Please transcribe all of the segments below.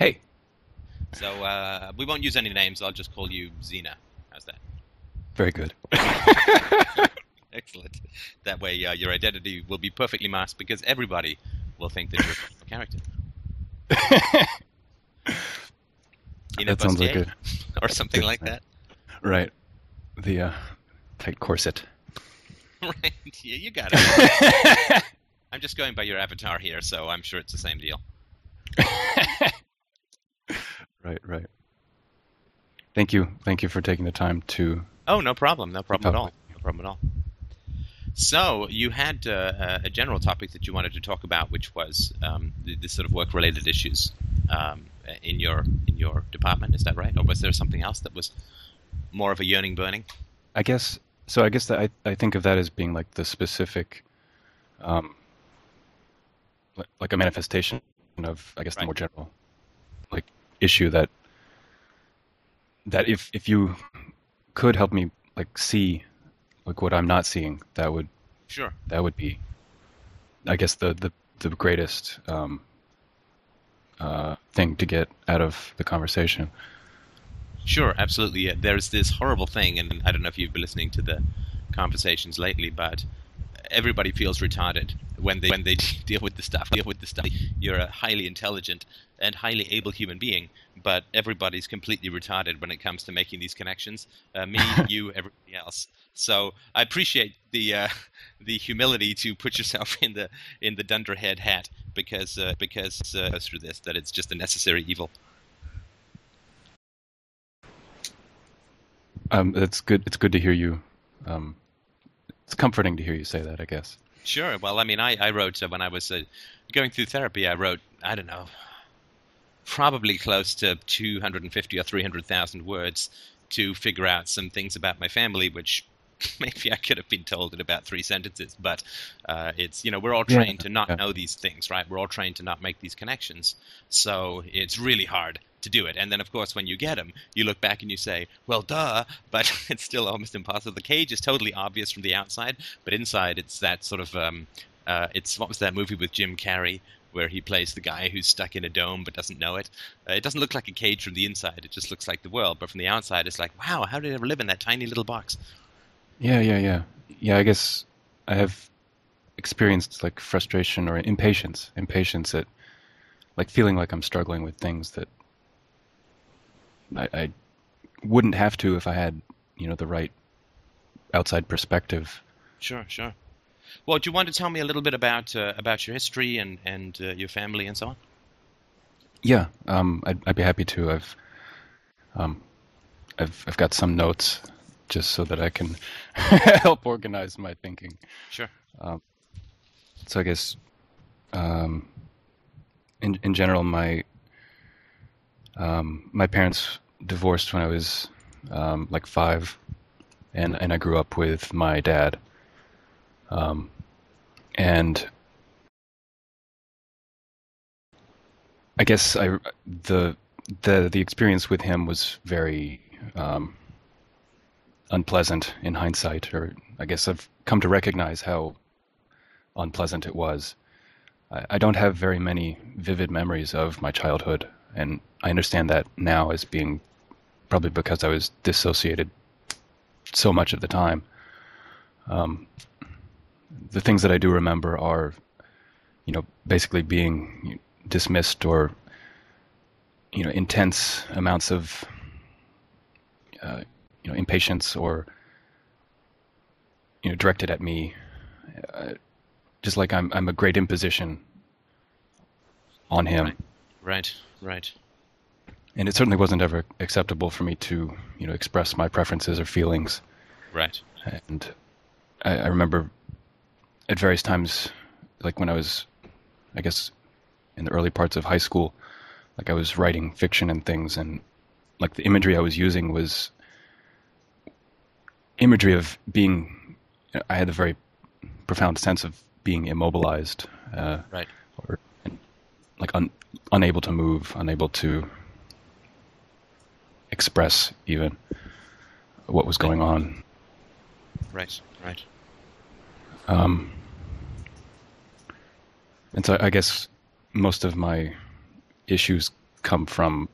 Hey. So uh, we won't use any names. I'll just call you Xena. How's that? Very good. Excellent. That way, uh, your identity will be perfectly masked because everybody will think that you're a character. You know, that sounds like a or something like that. right. The uh, tight corset. right? Yeah, you got it. I'm just going by your avatar here, so I'm sure it's the same deal. Right, right. Thank you, thank you for taking the time to. Oh, no problem. No problem at all. No problem at all. So you had uh, a general topic that you wanted to talk about, which was um, the, the sort of work-related issues um, in your in your department. Is that right, or was there something else that was more of a yearning burning? I guess so. I guess that I I think of that as being like the specific, um, like, like a manifestation of I guess the more general, like issue that that if if you could help me like see like what I'm not seeing, that would Sure. that would be, I guess the the the greatest um, uh, thing to get out of the conversation. Sure, absolutely. Yeah, There's this horrible thing, and I don't know if you've been listening to the conversations lately, but everybody feels retarded when they when they deal with the stuff. Deal with the stuff. You're a highly intelligent and highly able human being, but everybody's completely retarded when it comes to making these connections. Uh, me, you, everybody else. So I appreciate the uh, the humility to put yourself in the in the dunderhead hat because uh, because uh, through this that it's just a necessary evil. Um, it's good. It's good to hear you. Um, it's comforting to hear you say that. I guess. Sure. Well, I mean, I, I wrote uh, when I was uh, going through therapy. I wrote, I don't know, probably close to 250 or 300,000 words to figure out some things about my family, which maybe I could have been told in about three sentences. But uh, it's you know we're all Yeah, trained to not yeah. know these things, right? We're all trained to not make these connections, so it's really hard to do it. And then of course when you get them, you look back and you say, well, duh, but it's still almost impossible. The cage is totally obvious from the outside, but inside it's that sort of um, uh, it's what was that movie with Jim Carrey where he plays the guy who's stuck in a dome but doesn't know it. Uh, it doesn't look like a cage from the inside; it just looks like the world. But from the outside, it's like, wow, how did I ever live in that tiny little box? Yeah, yeah, yeah, yeah. I guess I have experienced like frustration or impatience, impatience at like feeling like I'm struggling with things that I, I wouldn't have to if I had, you know, the right outside perspective. Sure, sure. Well, do you want to tell me a little bit about uh, about your history and and uh, your family and so on? Yeah, um, I'd, I'd be happy to. I've, um, I've, I've got some notes just so that I can help organize my thinking. Sure. So I guess, um, in in general, my um, my parents divorced when I was um, like five, and and I grew up with my dad. Um, and I guess I the the the experience with him was very um, unpleasant in hindsight, or I guess I've come to recognize how unpleasant it was. I, I don't have very many vivid memories of my childhood, and I understand that now as being probably because I was dissociated so much of the time. Um, the things that I do remember are, you know, basically being dismissed or, you know, intense amounts of, uh, you know, impatience or, you know, directed at me, uh, just like I'm I'm a great imposition on him, Right. Right, right. and it certainly wasn't ever acceptable for me to, you know, express my preferences or feelings. Right. And I, I remember at various times, like when I was, I guess, in the early parts of high school, like I was writing fiction and things, and like the imagery I was using was imagery of being. I had a very profound sense of being immobilized, uh, Right. or like un, unable to move, unable to express even what was going on. Right. Right. Um, and so I guess most of my issues come from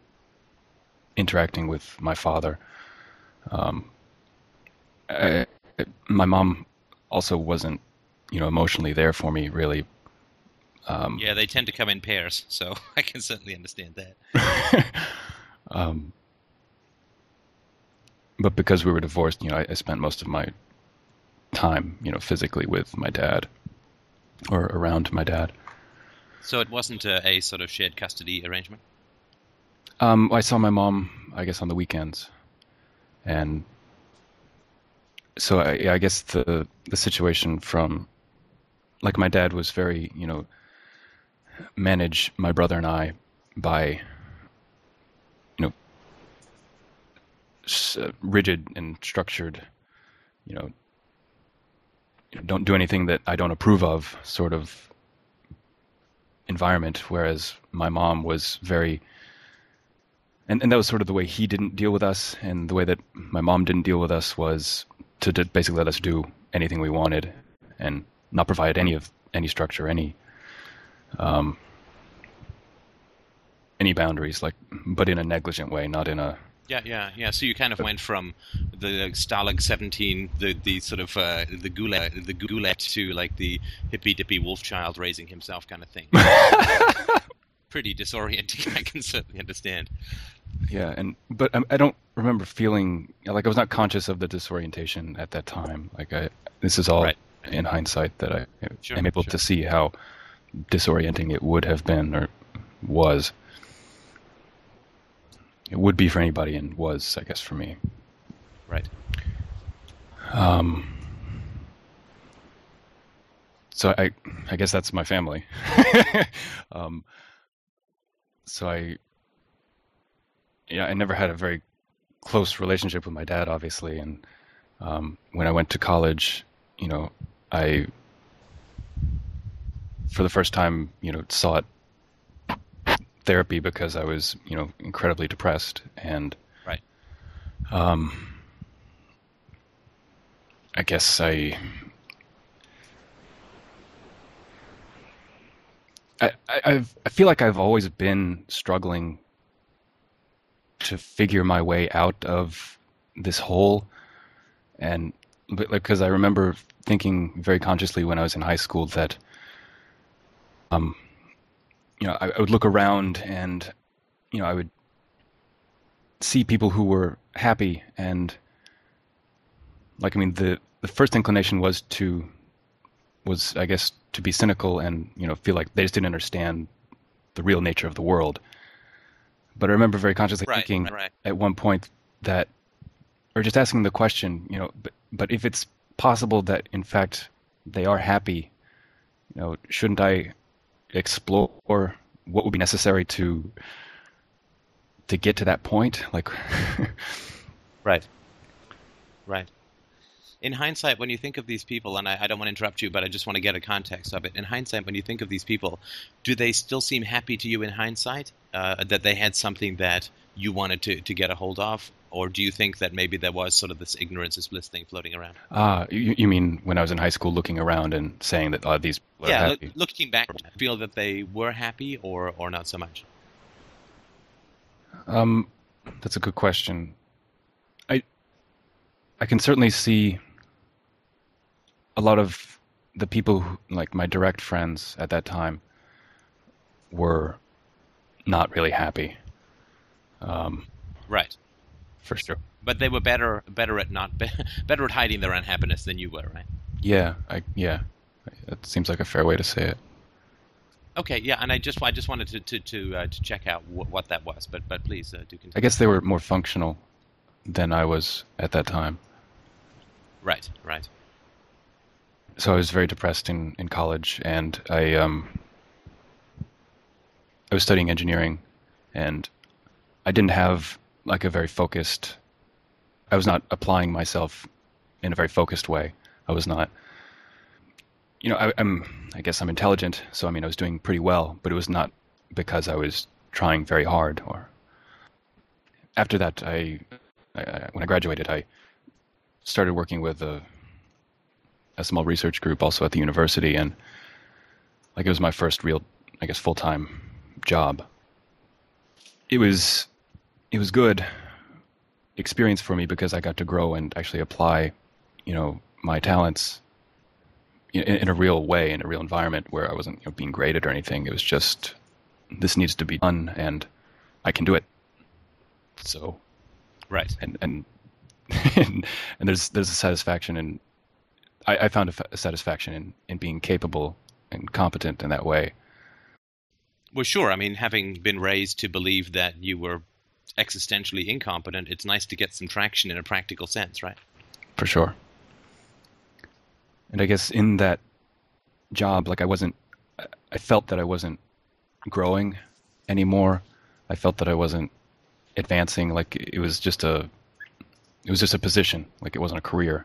interacting with my father. Um, I, my mom also wasn't, you know, emotionally there for me really. Um, yeah, they tend to come in pairs, so I can certainly understand that. um, but because we were divorced, you know, I, I, spent most of my time, you know, physically with my dad or around my dad. So it wasn't a, a sort of shared custody arrangement. Um, I saw my mom, I guess, on the weekends, and so I, I guess the the situation from like my dad was very, you know, manage my brother and I by you know uh, rigid and structured, you know, don't do anything that I don't approve of sort of environment. Whereas my mom was very, and, and that was sort of the way he didn't deal with us, and the way that my mom didn't deal with us was to, to basically let us do anything we wanted and not provide any of any structure, any um, any boundaries, like but in a negligent way, not in a yeah, yeah, yeah. So you kind of went from the Stalag 17, the the sort of uh, the gulag, the gulag to like the hippy dippy wolf child raising himself kind of thing. Pretty disorienting. I can certainly understand. Yeah, and but I, I don't remember feeling like I was not conscious of the disorientation at that time. Like I, this is all right. in hindsight that I sure, am able sure. to see how disorienting it would have been or was it would be for anybody and was, I guess, for me. Right. Um, so I, I guess that's my family. um, so I, yeah, I never had a very close relationship with my dad, obviously, and um, when I went to college, you know, I, for the first time, you know, sought therapy because I was, you know, incredibly depressed and right. Um, I guess I, I, I've, I feel like I've always been struggling to figure my way out of this hole, and because I remember thinking very consciously when I was in high school that, um, you know, I, I would look around and, you know, I would see people who were happy and like I mean the the first inclination was to was I guess to be cynical and you know feel like they just didn't understand the real nature of the world. But I remember very consciously right, thinking right, at one point that or just asking the question, you know, but but if it's possible that in fact they are happy, you know, shouldn't I explore what would be necessary to to get to that point like right. Right. In hindsight when you think of these people and I, I, don't want to interrupt you but i just want to get a context of it. In hindsight when you think of these people do they still seem happy to you in hindsight uh, that they had something that you wanted to, to get a hold of or do you think that maybe there was sort of this ignorance is bliss thing floating around? Ah, uh, you, you, mean when I was in high school, looking around and saying that uh, these yeah, look, looking back, feel that they were happy or or not so much. Um, that's a good question. I I can certainly see a lot of the people, who, like my direct friends at that time, were not really happy. Um, right for sure. But they were better better at not better at hiding their unhappiness than you were, right? Yeah, I, yeah, that seems like a fair way to say it. Okay, yeah, and I just I just wanted to to to, uh, to check out what, what that was, but but please uh, do continue. I guess they were more functional than I was at that time. Right, right. So I was very depressed in, in college, and I um I was studying engineering, and I didn't have like a very focused. I was not applying myself in a very focused way. I was not. You know, I, I'm. I guess I'm intelligent, so I mean, I was doing pretty well, but it was not because I was trying very hard. Or after that, I, I when I graduated, I started working with a a small research group also at the university, and like it was my first real, I guess, full time job. it was it was good experience for me because I got to grow and actually apply, you know, my talents in, in a real way in a real environment where I wasn't you know, being graded or anything. It was just this needs to be done and I can do it. So, right, and and and, and there's there's a satisfaction in I, I found a, a satisfaction in in being capable and competent in that way. Well, sure. I mean, having been raised to believe that you were existentially incompetent, it's nice to get some traction in a practical sense, right? For sure. And I guess in that job, like I wasn't, I felt that I wasn't growing anymore. I felt that I wasn't advancing. Like it was just a, it was just a position. Like it wasn't a career.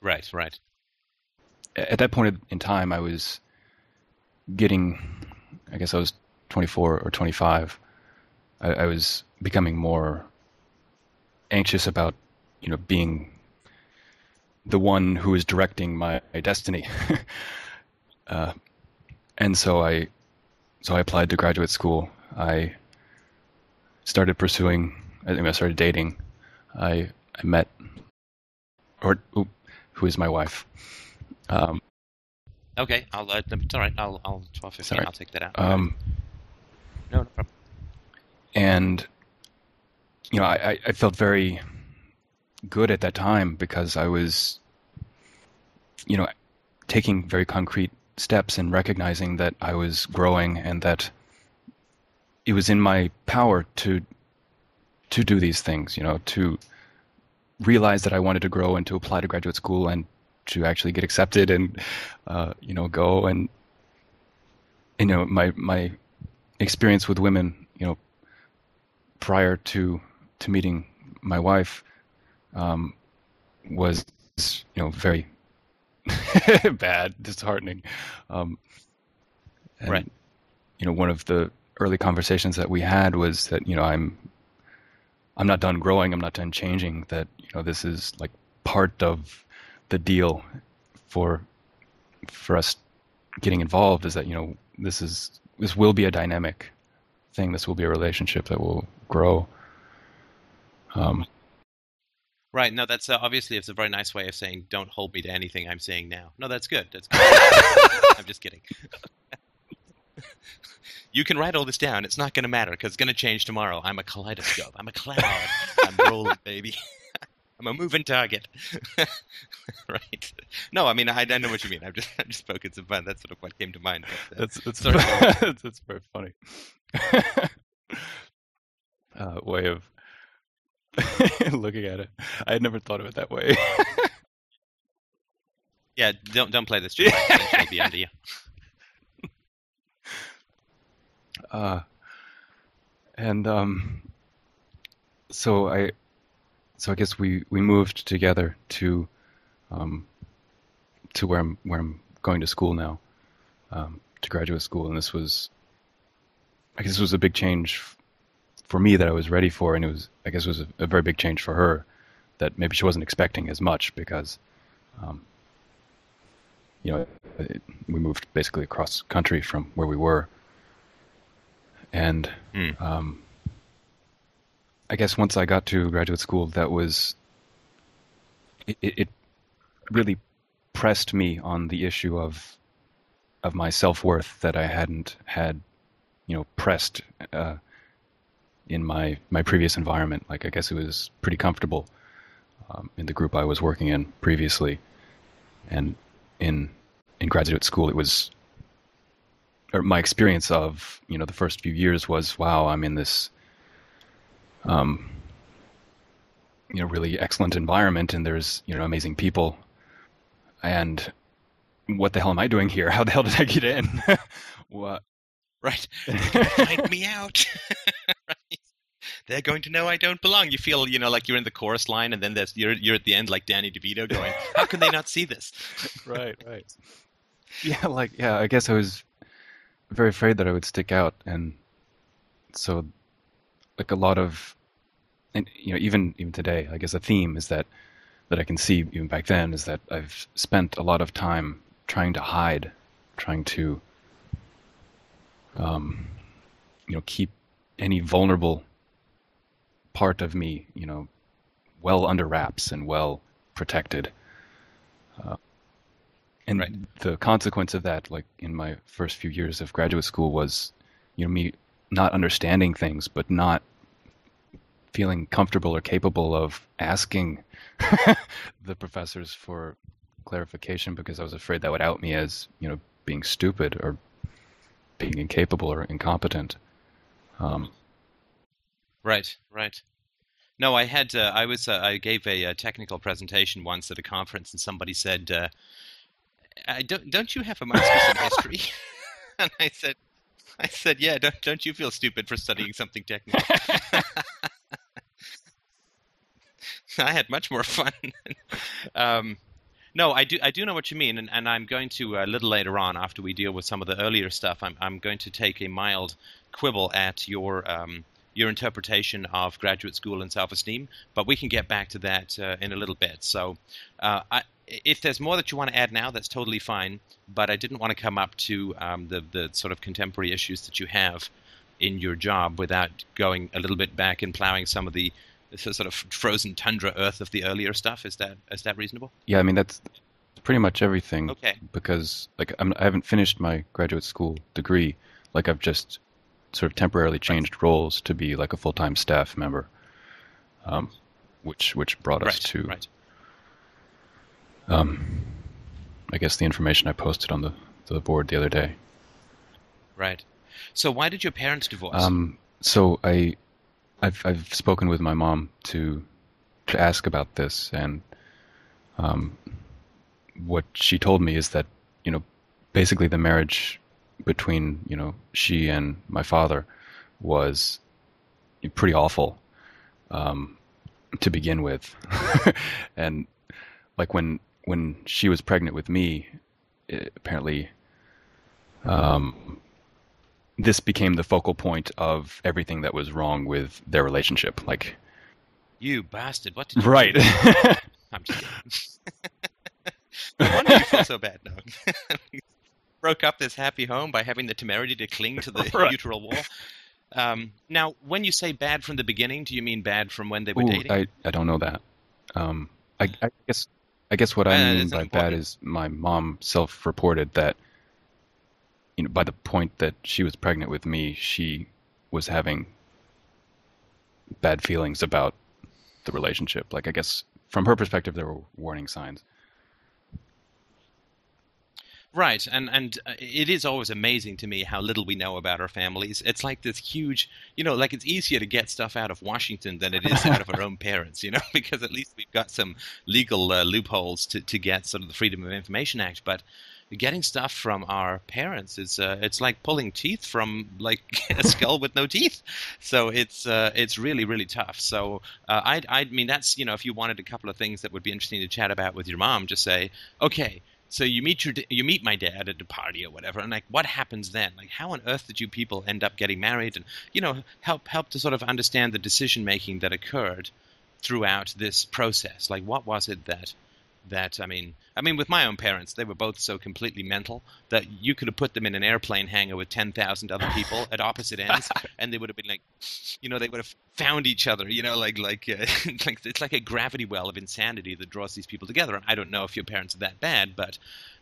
Right, right. At that point in time, I was getting, I guess I was 24 or 25. I, I was becoming more anxious about, you know, being the one who is directing my, my destiny. uh, and so I, so I applied to graduate school. I started pursuing. I, mean, I started dating. I I met, or who is my wife. Um, okay, I'll. Uh, it's all right. I'll. I'll. Twelve fifteen. I'll take that out. Um, no, no problem. And you know, I, I felt very good at that time because I was, you know, taking very concrete steps and recognizing that I was growing and that it was in my power to to do these things, you know, to realize that I wanted to grow and to apply to graduate school and to actually get accepted and uh, you know go. And you know my my experience with women, you know, prior to to meeting my wife um, was you know very bad, disheartening. Um, and, right. You know, one of the early conversations that we had was that you know I'm I'm not done growing, I'm not done changing. That you know this is like part of the deal for for us getting involved is that you know this is this will be a dynamic thing. This will be a relationship that will grow. Um, right. No, that's uh, obviously it's a very nice way of saying don't hold me to anything I'm saying now. No, that's good. That's good. I'm just kidding. you can write all this down. It's not going to matter because it's going to change tomorrow. I'm a kaleidoscope. I'm a cloud. I'm rolling, baby. I'm a moving target. right? No, I mean I, I know what you mean. I'm just I'm just poking some fun. That's sort of what came to mind. But, uh, that's that's, that's, that's very funny. uh, way of looking at it. I had never thought of it that way. yeah, don't don't play this. It'll be under you. Uh, and um, so I, so I guess we, we moved together to, um, to where I'm where I'm going to school now, um, to graduate school, and this was, I guess, this was a big change for me that I was ready for, and it was, I guess, it was a, a very big change for her that maybe she wasn't expecting as much because, um, you know, it, we moved basically across country from where we were. And mm. um, I guess once I got to graduate school, that was it, it really pressed me on the issue of of my self worth that I hadn't had, you know, pressed uh, in my my previous environment. Like I guess it was pretty comfortable um, in the group I was working in previously, and in in graduate school it was or my experience of you know the first few years was wow I'm in this um you know really excellent environment and there's you know amazing people and what the hell am I doing here? How the hell did I get in? what? Right. Find me out. right. They're going to know I don't belong. You feel, you know, like you're in the chorus line, and then there's you're you're at the end like Danny DeVito going, "How can they not see this?" right, right. Yeah, like yeah. I guess I was very afraid that I would stick out, and so like a lot of, and you know, even even today, I guess a theme is that that I can see even back then is that I've spent a lot of time trying to hide, trying to, um, you know, keep any vulnerable part of me, you know, well under wraps and well protected. Uh, and right. the consequence of that, like in my first few years of graduate school, was, you know, me not understanding things, but not feeling comfortable or capable of asking the professors for clarification because I was afraid that would out me as, you know, being stupid or being incapable or incompetent. Um, right, right. No, I had. Uh, I was. Uh, I gave a, a, technical presentation once at a conference, and somebody said, uh, "Don't don't you have a master's in history?" and I said, "I said, yeah. Don't don't you feel stupid for studying something technical?" I had much more fun. um, no, I do. I do know what you mean, and, and I'm going to uh, a little later on, after we deal with some of the earlier stuff, I'm I'm going to take a mild quibble at your um, your interpretation of graduate school and self-esteem. But we can get back to that uh, in a little bit. So, uh, I, if there's more that you want to add now, that's totally fine. But I didn't want to come up to um, the the sort of contemporary issues that you have in your job without going a little bit back and plowing some of the sort of frozen tundra earth of the earlier stuff. Is that is that reasonable? Yeah, I mean that's pretty much everything. Okay. Because like I'm, I haven't finished my graduate school degree. Like I've just sort of temporarily changed roles to be like a full time staff member, um, which which brought us right, to. Right. Um, I guess the information I posted on the the board the other day. Right. So why did your parents divorce? Um, so I I've I've spoken with my mom to to ask about this, and um, what she told me is that you know basically the marriage between you know she and my father was pretty awful um, to begin with, and like when when she was pregnant with me, it, apparently um, this became the focal point of everything that was wrong with their relationship. Like, you bastard! What did you right? I'm just kidding. no wonder you feel so bad, Doug. Broke up this happy home by having the temerity to cling to the right. uteral wall. Um, now, when you say bad from the beginning, do you mean bad from when they were Ooh, dating? I, I don't know that. Um, I, I guess I guess what I mean by important. bad is my mom self-reported that you know, by the point that she was pregnant with me, she was having bad feelings about the relationship. Like, I guess from her perspective, there were warning signs. Right, and and uh, it is always amazing to me how little we know about our families. It's like this huge, you know, like it's easier to get stuff out of Washington than it is out of our own parents, you know, because at least we've got some legal uh, loopholes to to get sort of the Freedom of Information Act. But getting stuff from our parents is uh, it's like pulling teeth from like a skull with no teeth. So it's uh, it's really really tough. So uh, I I mean that's you know if you wanted a couple of things that would be interesting to chat about with your mom, just say okay. So you meet your you meet my dad at a party or whatever, and like what happens then? Like how on earth did you people end up getting married? And you know help help to sort of understand the decision making that occurred throughout this process. Like what was it that that I mean, I mean, with my own parents, they were both so completely mental that you could have put them in an airplane hangar with ten thousand other people at opposite ends, and they would have been like, you know, they would have found each other. You know, like like uh, like it's like a gravity well of insanity that draws these people together. And I don't know if your parents are that bad, but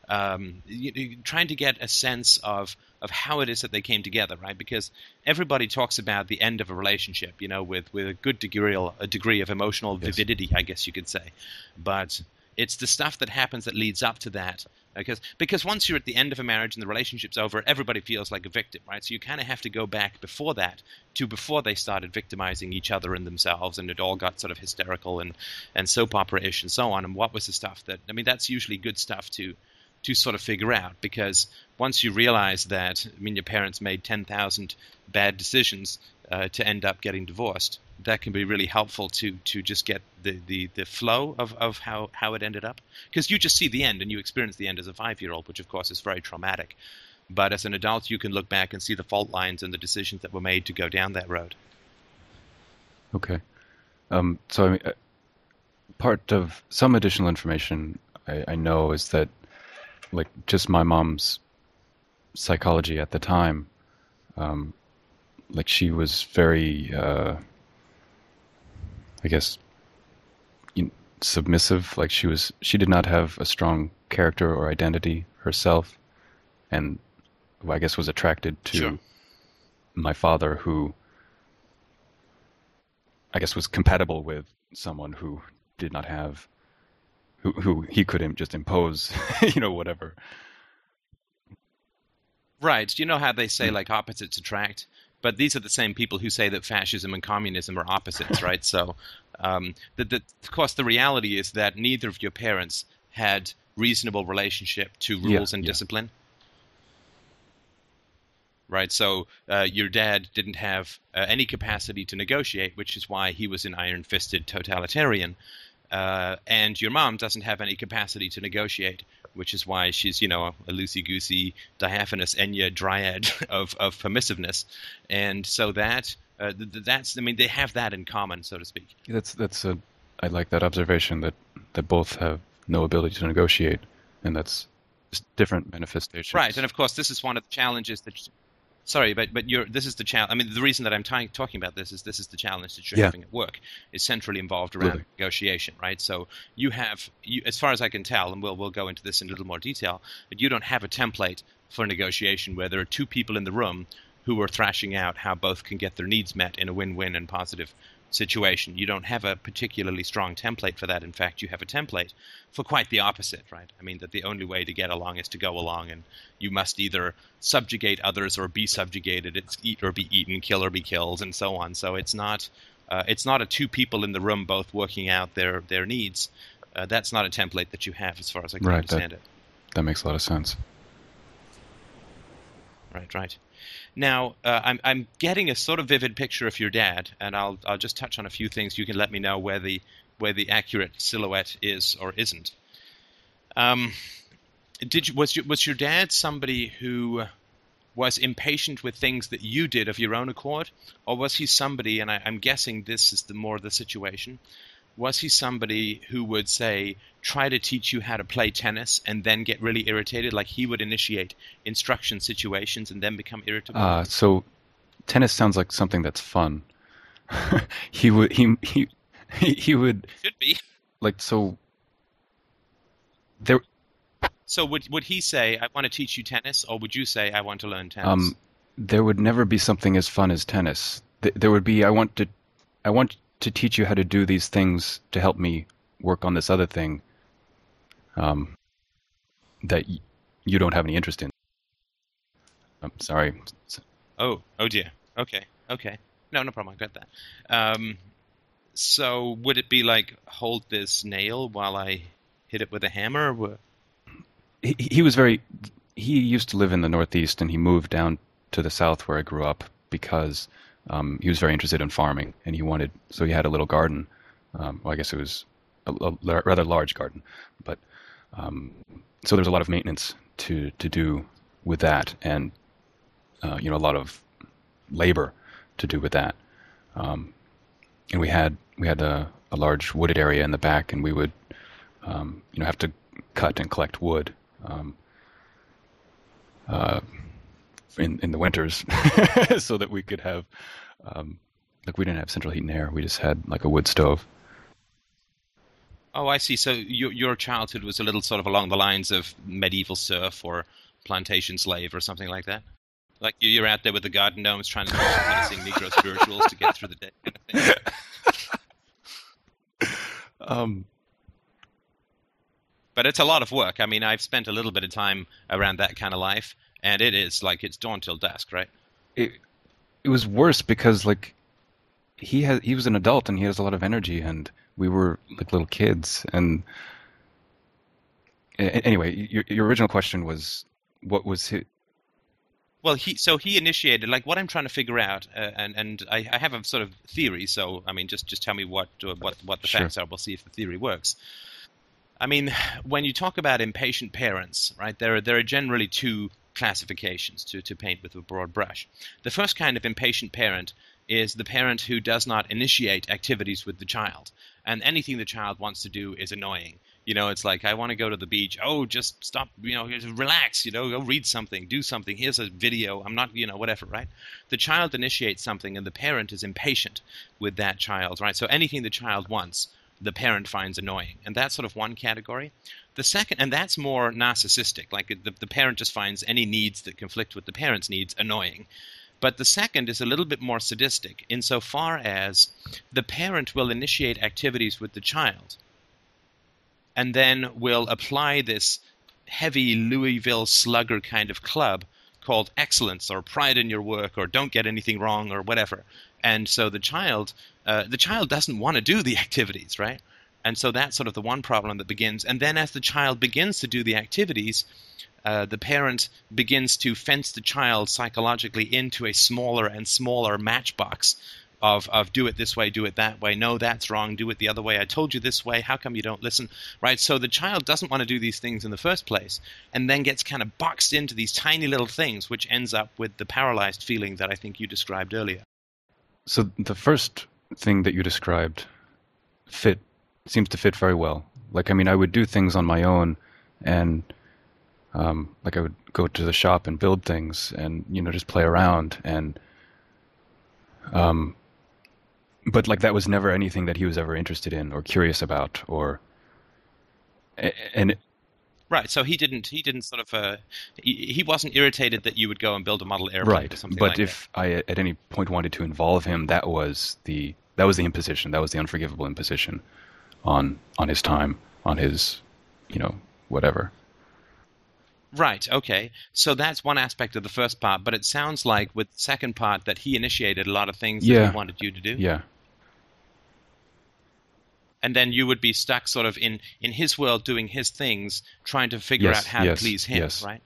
um, you, you, trying to get a sense of of how it is that they came together, right? Because everybody talks about the end of a relationship, you know, with with a good degree a degree of emotional yes. vividity, I guess you could say, but it's the stuff that happens that leads up to that. Because because once you're at the end of a marriage and the relationship's over, everybody feels like a victim, right? So you kind of have to go back before that to before they started victimizing each other and themselves, and it all got sort of hysterical and and soap opera-ish and so on. And what was the stuff that I mean? That's usually good stuff to to sort of figure out because once you realize that I mean your parents made ten thousand bad decisions uh, to end up getting divorced, that can be really helpful to to just get the the, the flow of, of how, how it ended up. Because you just see the end and you experience the end as a five year old, which of course is very traumatic. But as an adult, you can look back and see the fault lines and the decisions that were made to go down that road. Okay. Um, so, I mean, uh, part of some additional information I, I know is that, like, just my mom's psychology at the time, um, like she was very, uh, I guess, submissive. Like she was, she did not have a strong character or identity herself, and I guess was attracted to Sure. my father, who I guess was compatible with someone who did not have, who who he could just impose, you know, whatever. Right. Do you know how they say Mm. like opposites attract, but these are the same people who say that fascism and communism are opposites, right? So, um, the, the, of course, the reality is that neither of your parents had reasonable relationship to Yeah, rules and yeah. discipline. Right. So uh, your dad didn't have uh, any capacity to negotiate, which is why he was an iron-fisted totalitarian. Uh, and your mom doesn't have any capacity to negotiate, which is why she's, you know, a loosey-goosey, diaphanous Enya dryad of, of permissiveness. And so that uh, th- th- that's, I mean, they have that in common, so to speak. That's that's a I like that observation that that both have no ability to negotiate, and that's different manifestations. Right, and of course, this is one of the challenges that. Sorry, but but you're this is the challenge. I mean, the reason that I'm ty- talking about this is this is the challenge that you're Yeah. having at work is centrally involved around Really. negotiation, right? So you have, you, as far as I can tell, and we'll we'll go into this in a little more detail, but you don't have a template for negotiation where there are two people in the room who are thrashing out how both can get their needs met in a win-win and positive situation. You don't have a particularly strong template for that. In fact, you have a template for quite the opposite, right? I mean, that the only way to get along is to go along, and you must either subjugate others or be subjugated. It's eat or be eaten, kill or be killed, and so on. So it's not, uh, it's not a two people in the room both working out their their needs. Uh, that's not a template that you have, as far as I can Right, that- understand it. That makes a lot of sense. Right, right. Now, uh, I'm I'm getting a sort of vivid picture of your dad, and I'll I'll just touch on a few things. You can let me know where the where the accurate silhouette is or isn't. Um, did you, was your was your dad somebody who was impatient with things that you did of your own accord, or was he somebody? And I, I'm guessing this is the more the situation. Was he somebody who would say, try to teach you how to play tennis and then get really irritated? Like he would initiate instruction situations and then become irritable? Uh, so tennis sounds like something that's fun. he would he he he would Should be. like so. There So would would he say, I want to teach you tennis, or would you say, I want to learn tennis? um there would never be something as fun as tennis. Th- There would be I want to I want to teach you how to do these things to help me work on this other thing. Um, that y- you don't have any interest in. I'm sorry. Oh, oh dear. Okay, okay. No, no problem. I got that. Um, so would it be like hold this nail while I hit it with a hammer? Wha- he, he was very he used to live in the northeast and he moved down to the south where i grew up because um, he was very interested in farming and he wanted so he had a little garden. Um, well i guess it was a, a rather large garden but um, so there was a lot of maintenance to to do with that and uh, you know a lot of labor to do with that. Um, and we had we had a, a large wooded area in the back and we would um, you know have to cut and collect wood. Um, uh, in in the winters, so that we could have um, like we didn't have central heat and air. We just had like a wood stove. Oh, I see. So your your childhood was a little sort of along the lines of medieval serf or plantation slave or something like that. Like you- you're out there with the garden gnomes trying to teach them how to sing Negro spirituals to get through the day. Kind of thing. Um, But it's a lot of work. I mean, I've spent a little bit of time around that kind of life, and it is like it's dawn till dusk, right? it it was worse because like he had he was an adult and he has a lot of energy and we were like little kids and anyway your your original question was what was his, Well, he so he initiated like what I'm trying to figure out, uh, and and I, I have a sort of theory. So I mean, just just tell me what uh, what what the Sure. facts are. We'll see if the theory works. I mean, when you talk about impatient parents, right? There are there are generally two classifications to to paint with a broad brush. The first kind of impatient parent is the parent who does not initiate activities with the child, and anything the child wants to do is annoying. You know, it's like I want to go to the beach. Oh, just stop. You know, relax. You know, go read something, do something. Here's a video. I'm not. You know, whatever. Right? The child initiates something, and the parent is impatient with that child. Right? So anything the child wants, the parent finds annoying, and that's sort of one category. The second, and that's more narcissistic. Like the, the parent just finds any needs that conflict with the parent's needs annoying. But the second is a little bit more sadistic insofar as the parent will initiate activities with the child and then will apply this heavy Louisville slugger kind of club called excellence or pride in your work or don't get anything wrong or whatever. And so the child, uh, the child doesn't want to do the activities, right? And so that's sort of the one problem that begins. And then as the child begins to do the activities, uh, the parent begins to fence the child psychologically into a smaller and smaller matchbox of of do it this way, do it that way. No, that's wrong. Do it the other way. I told you this way. How come you don't listen? Right? So the child doesn't want to do these things in the first place, and then gets kind of boxed into these tiny little things, which ends up with the paralyzed feeling that I think you described earlier. So the first thing that you described fit seems to fit very well. Like I mean, I would do things on my own, and um, like I would go to the shop and build things, and you know just play around and um, but like that was never anything that he was ever interested in or curious about or and right so he didn't he didn't sort of uh, he, he wasn't irritated that you would go and build a model airplane right or something but like if that. i at any point wanted to involve him that was the that was the imposition that was the unforgivable imposition on on his time on his you know whatever Right. Okay. So that's one aspect of the first part, but it sounds like with the second part that he initiated a lot of things that he wanted you to do. yeah and then you would be stuck sort of in in his world doing his things trying to figure Yes, out how yes, to please him yes. right?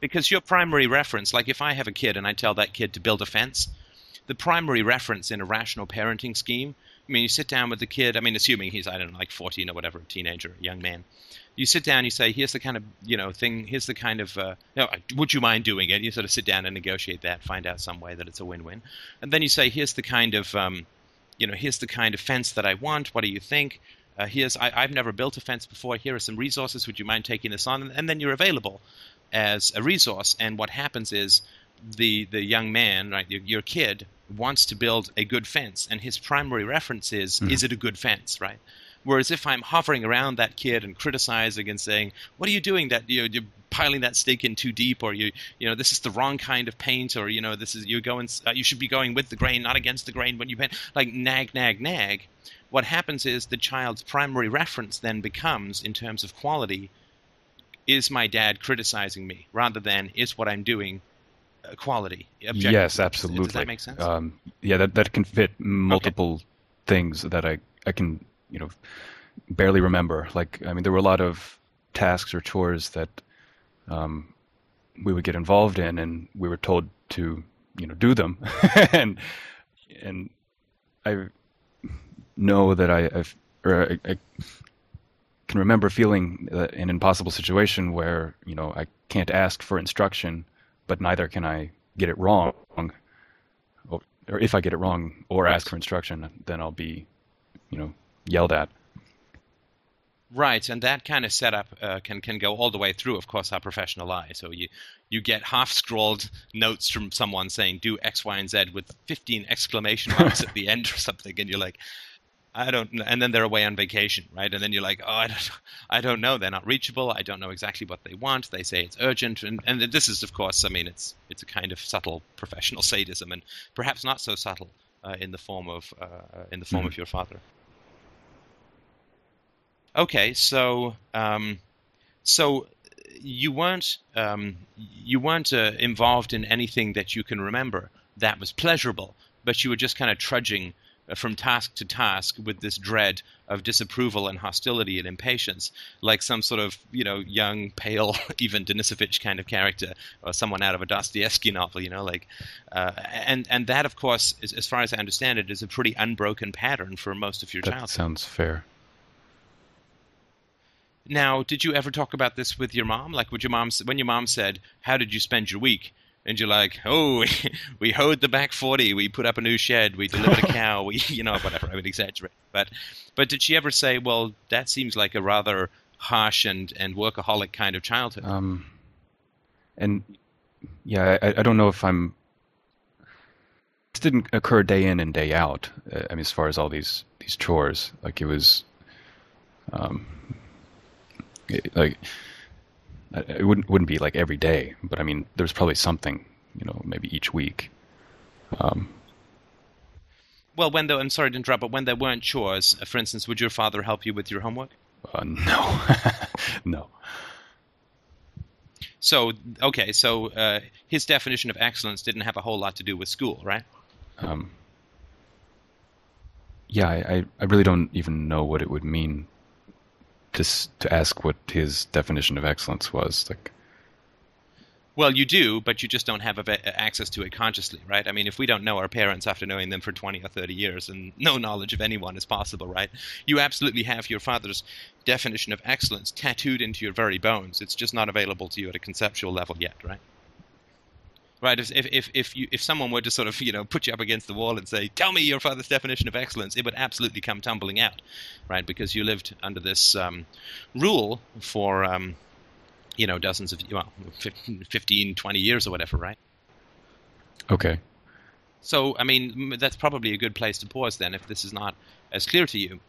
Because your primary reference like if i have a kid and i tell that kid to build a fence the primary reference in a rational parenting scheme i mean you sit down with the kid i mean assuming he's i don't know like 14 or whatever a teenager a young man you sit down you say here's the kind of you know thing here's the kind of uh, know, would you mind doing it? You sort of sit down and negotiate that find out some way that it's a win-win. And then you say here's the kind of um, you know, here's the kind of fence that I want. What do you think? Uh, here's I, I've never built a fence before. Here are some resources. Would you mind taking this on? And, and then you're available as a resource. And what happens is the the young man, right, your, your kid wants to build a good fence, and his primary reference is is it a good fence, right? Whereas if I'm hovering around that kid and criticizing and saying, "What are you doing? That you know, you're piling that stake in too deep, or you you know this is the wrong kind of paint, or you know this is you're going uh, you should be going with the grain, not against the grain when you paint." Like nag, nag, nag. What happens is the child's primary reference then becomes, in terms of quality, is my dad criticizing me, rather than is what I'm doing uh, quality. yes absolutely Does that make sense? um, yeah that that can fit multiple things that i i can you know barely remember. Like i mean there were a lot of tasks or chores that um, we would get involved in and we were told to you know do them. And and i know that i I've, or I, I can remember feeling an impossible situation where you know i can't ask for instruction but neither can i get it wrong. Or if i get it wrong or ask for instruction then i'll be you know yelled at Right, and that kind of setup uh, can can go all the way through, of course, our professional eye. So you you get half scrolled notes from someone saying do X, Y, and Z with 15 exclamation marks at the end or something, and you're like, I don't. know. And then they're away on vacation, right? And then you're like, oh, I don't, I don't know. They're not reachable. I don't know exactly what they want. They say it's urgent, and and this is, of course, I mean, it's it's a kind of subtle professional sadism, and perhaps not so subtle uh, in the form of uh, in the form Mhm. of your father. Okay, so um, so you weren't um, you weren't uh, involved in anything that you can remember that was pleasurable, but you were just kind of trudging uh, from task to task with this dread of disapproval and hostility and impatience, like some sort of you know young, pale, Ivan Denisovich kind of character, or someone out of a Dostoevsky novel, you know, like, uh, and and that of course, is, as far as I understand it, is a pretty unbroken pattern for most of your that childhood. sounds fair Now, did you ever talk about this with your mom? Like, would your mom, when your mom said, "How did you spend your week?" and you're like, oh, we hoed the back forty, we put up a new shed, we delivered a cow, we, you know, whatever. I would exaggerate, but, but did she ever say, well, that seems like a rather harsh and and workaholic kind of childhood? Um, and yeah, I, I don't know if I'm. This didn't occur day in and day out. uh, I mean, as far as all these these chores, like it was, um, it, like it wouldn't wouldn't be like every day, but I mean, there's probably something, you know, maybe each week. Um, Well, when though, I'm sorry to interrupt, but when there weren't chores, uh, for instance, would your father help you with your homework? uh, no, no. So, okay, so uh, his definition of excellence didn't have a whole lot to do with school, right? Um, yeah, I- I really don't even know what it would mean to to ask what his definition of excellence was. Like, Well, you do, but you just don't have access to it consciously, right? I mean, if we don't know our parents after knowing them for 20 or 30 years and no knowledge of anyone is possible, right? You absolutely have your father's definition of excellence tattooed into your very bones. It's just not available to you at a conceptual level yet, right? Right. If if if you if someone were to sort of you know put you up against the wall and say, "Tell me your father's definition of excellence," it would absolutely come tumbling out, right? Because you lived under this um, rule for um, you know dozens of well 15, 20 years or whatever, right? okay, So I mean that's probably a good place to pause then if this is not as clear to you.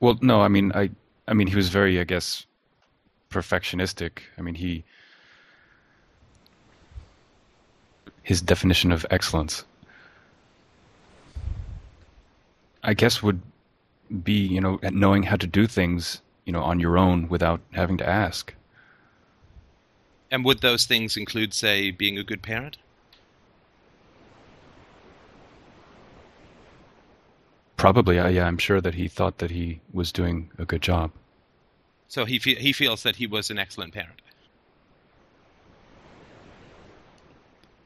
well, no, I mean, I I mean, he was very, I guess, perfectionistic. I mean, he his definition of excellence, I guess, would be you know knowing how to do things you know on your own without having to ask. And would those things include, say, being a good parent? Probably, I, yeah, I'm sure that he thought that he was doing a good job. So he fe- he feels that he was an excellent parent.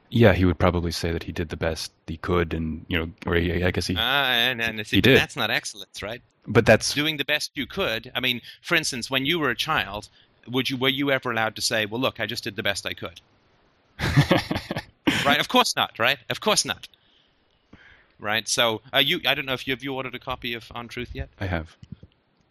Yeah, he would probably say that he did the best he could, and you know, or he, I guess he. Ah, and, and see, He did. that's not excellence, right? but that's doing the best you could. I mean, for instance, when you were a child, would you were you ever allowed to say, "Well, look, I just did the best I could"? right? Of course not. Right? Of course not. Right? So, uh, you I don't know if you have you ordered a copy of On Truth yet. I have.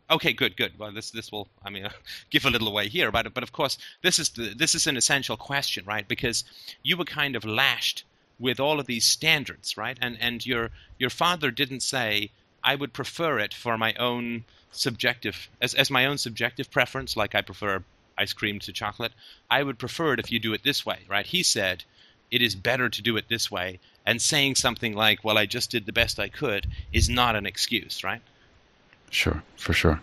Okay, good, good. Well, this this will I mean give a little away here, but but of course this is the, this is an essential question, right? Because you were kind of lashed with all of these standards, right? And and your your father didn't say I would prefer it for my own subjective as as my own subjective preference, like I prefer ice cream to chocolate. I would prefer it if you do it this way, right? He said it is better to do it this way, and saying something like, "Well, I just did the best I could," is not an excuse, right? Sure, for sure.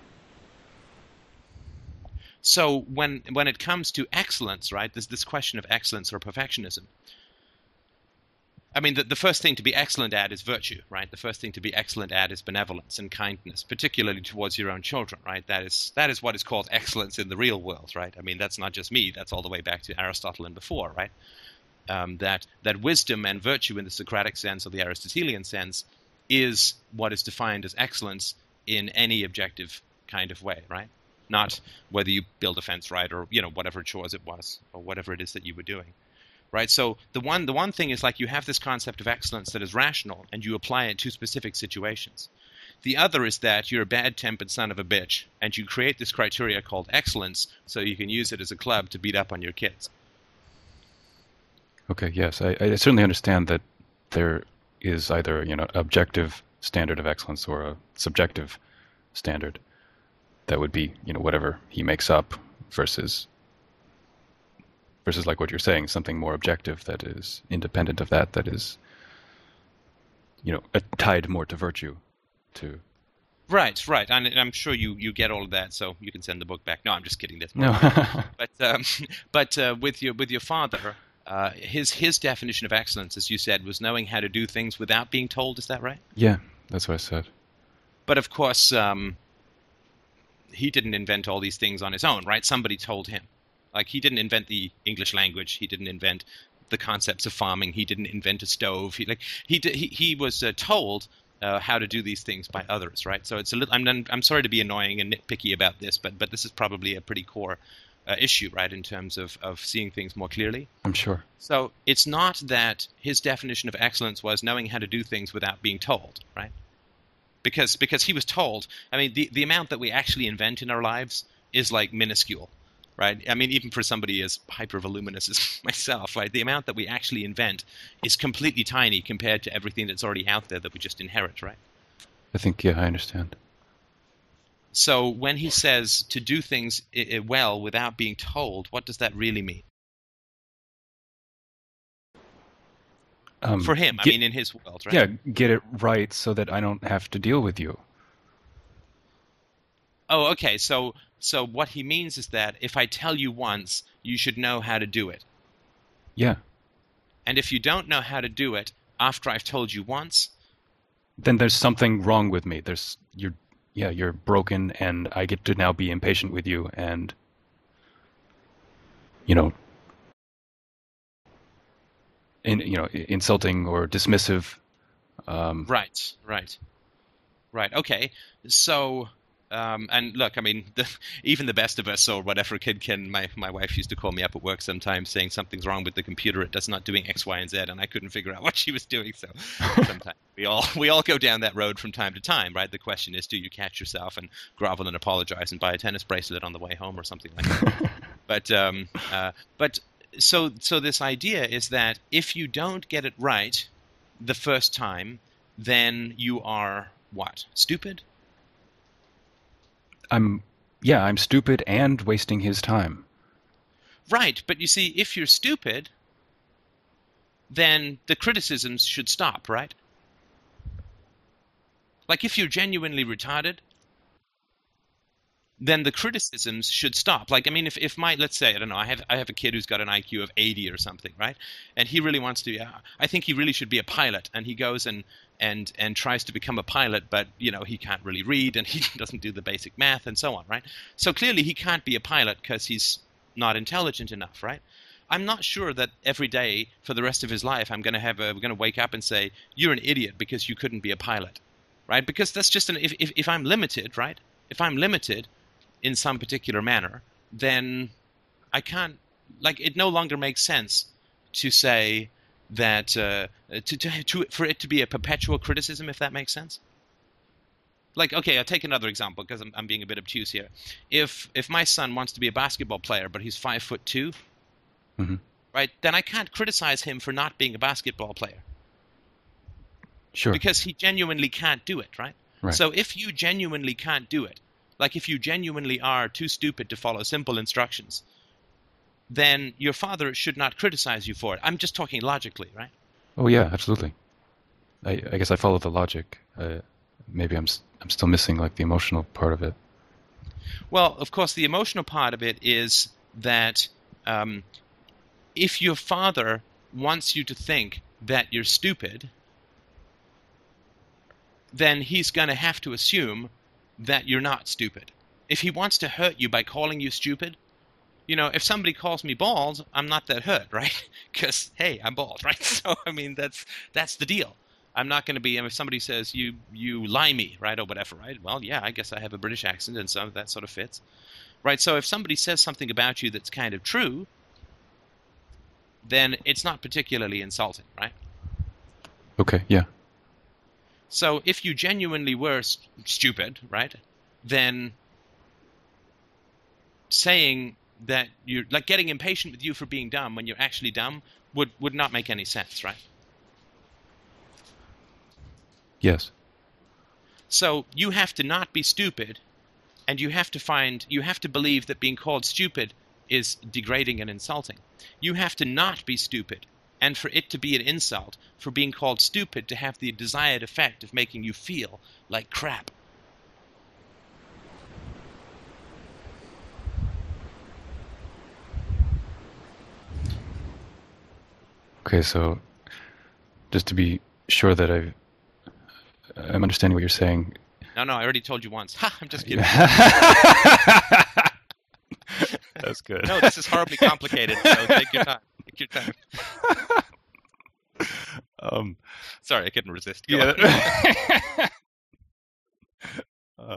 So when when it comes to excellence, right, there's this question of excellence or perfectionism. I mean, the, the first thing to be excellent at is virtue, right? The first thing to be excellent at is benevolence and kindness, particularly towards your own children, right? That is that is what is called excellence in the real world, right? I mean, that's not just me; that's all the way back to Aristotle and before, right? Um, that that wisdom and virtue in the Socratic sense or the Aristotelian sense is what is defined as excellence in any objective kind of way, right? Not whether you build a fence right or you know whatever chores it was or whatever it is that you were doing, right? So the one the one thing is like you have this concept of excellence that is rational and you apply it to specific situations. The other is that you're a bad-tempered son of a bitch and you create this criteria called excellence so you can use it as a club to beat up on your kids. Okay, yes, I, I certainly understand that there is either you know objective standard of excellence or a subjective standard that would be you know whatever he makes up versus versus like what you're saying something more objective that is independent of that that is you know tied more to virtue to Right, right, and I'm sure you, you get all of that, so you can send the book back. No, I'm just kidding. That's no but um, but uh, with your with your father, uh, his his definition of excellence, as you said, was knowing how to do things without being told. Is that right? yeah that's what I said But of course, um, he didn't invent all these things on his own, right? Somebody told him. Like he didn't invent the English language. He didn't invent the concepts of farming. He didn't invent a stove. He like he he, he was uh, told uh, how to do these things by others, right? So it's a little. I'm I'm sorry to be annoying and nitpicky about this, but but this is probably a pretty core uh, issue, right, in terms of, of seeing things more clearly. I'm sure. So it's not that his definition of excellence was knowing how to do things without being told, right? Because because he was told. I mean, the, the amount that we actually invent in our lives is like minuscule, right? I mean, even for somebody as hypervoluminous as myself, right? The amount that we actually invent is completely tiny compared to everything that's already out there that we just inherit, right? I think yeah, I understand. So when he says to do things well without being told, what does that really mean Um, for him? I get- mean, in his world, right? yeah, get it right so that I don't have to deal with you. Oh, okay. So so what he means is that if I tell you once, you should know how to do it. Yeah. And if you don't know how to do it after I've told you once, Then there's something wrong with me. There's you're yeah, you're broken and I get to now be impatient with you and you know in you know insulting or dismissive um right, right, right. Okay. So um, and look, I mean, the, even the best of us, or whatever kid can. My my wife used to call me up at work sometimes saying something's wrong with the computer. It does not doing X, Y, and Z, and I couldn't figure out what she was doing. So sometimes we all we all go down that road from time to time, right? The question is, do you catch yourself and grovel and apologize and buy a tennis bracelet on the way home or something like that? but um, uh, but so so this idea is that if you don't get it right the first time, then you are what stupid. I'm yeah, I'm stupid and wasting his time. Right, but you see, if you're stupid, then the criticisms should stop, right? Like if you're genuinely retarded, then the criticisms should stop. Like I mean, if, if my let's say I don't know, I have I have a kid who's got an IQ of 80 or something, right? And he really wants to. Uh, I think he really should be a pilot, and he goes and and and tries to become a pilot, but you know he can't really read and he doesn't do the basic math and so on, right? So clearly he can't be a pilot because he's not intelligent enough, right? I'm not sure that every day for the rest of his life I'm going to have a, going to wake up and say you're an idiot because you couldn't be a pilot, right? Because that's just an if if, if I'm limited, right? If I'm limited in some particular manner, then I can't like it no longer makes sense to say that uh, to, to to for it to be a perpetual criticism, if that makes sense like okay i'll take another example because I'm, I'm being a bit obtuse here if if my son wants to be a basketball player but he's five foot 2 Mhm. right then i can't criticize him for not being a basketball player Sure. because he genuinely can't do it right? Right. so if you genuinely can't do it like if you genuinely are too stupid to follow simple instructions then your father should not criticize you for it i'm just talking logically right oh yeah, absolutely. I I guess I follow the logic. Uh, maybe I'm I'm still missing like the emotional part of it. Well, of course, the emotional part of it is that um, if your father wants you to think that you're stupid, then he's going to have to assume that you're not stupid. If he wants to hurt you by calling you stupid, you know, if somebody calls me bald, I'm not that hurt, right? Because hey, I'm bald, right? So I mean, that's that's the deal. I'm not going to be. If somebody says you you limey, right, or whatever, right? Well, yeah, I guess I have a British accent, and so that sort of fits, right? So if somebody says something about you that's kind of true, then it's not particularly insulting, right? Okay. Yeah. So if you genuinely were s- stupid, right, then saying that you're like getting impatient with you for being dumb when you're actually dumb would would not make any sense, right? Yes. So you have to not be stupid, and you have to find you have to believe that being called stupid is degrading and insulting. You have to not be stupid, and for it to be an insult, for being called stupid to have the desired effect of making you feel like crap. Okay. So just to be sure that I I'm understanding what you're saying. No, no, I already told you once. Ha, I'm just kidding. That's good. No, this is horribly complicated. So take your time. Take your time. um, Sorry, I couldn't resist. Go yeah. Uh,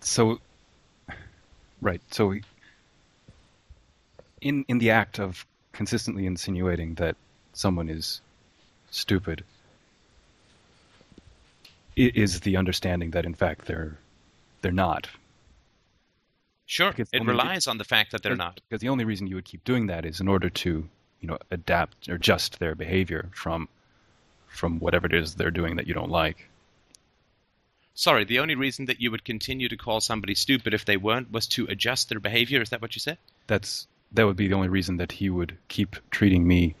so, Right. So, in in the act of consistently insinuating that someone is stupid, is the understanding that in fact they're they're not. Sure, Because it relies on the fact that they're Because- not. Because the only reason you would keep doing that is in order to, you know, adapt or adjust their behavior from from whatever it is they're doing that you don't like. Sorry, the only reason that you would continue to call somebody stupid if they weren't was to adjust their behavior. Is that what you said? That's that would be the only reason that he would keep treating me,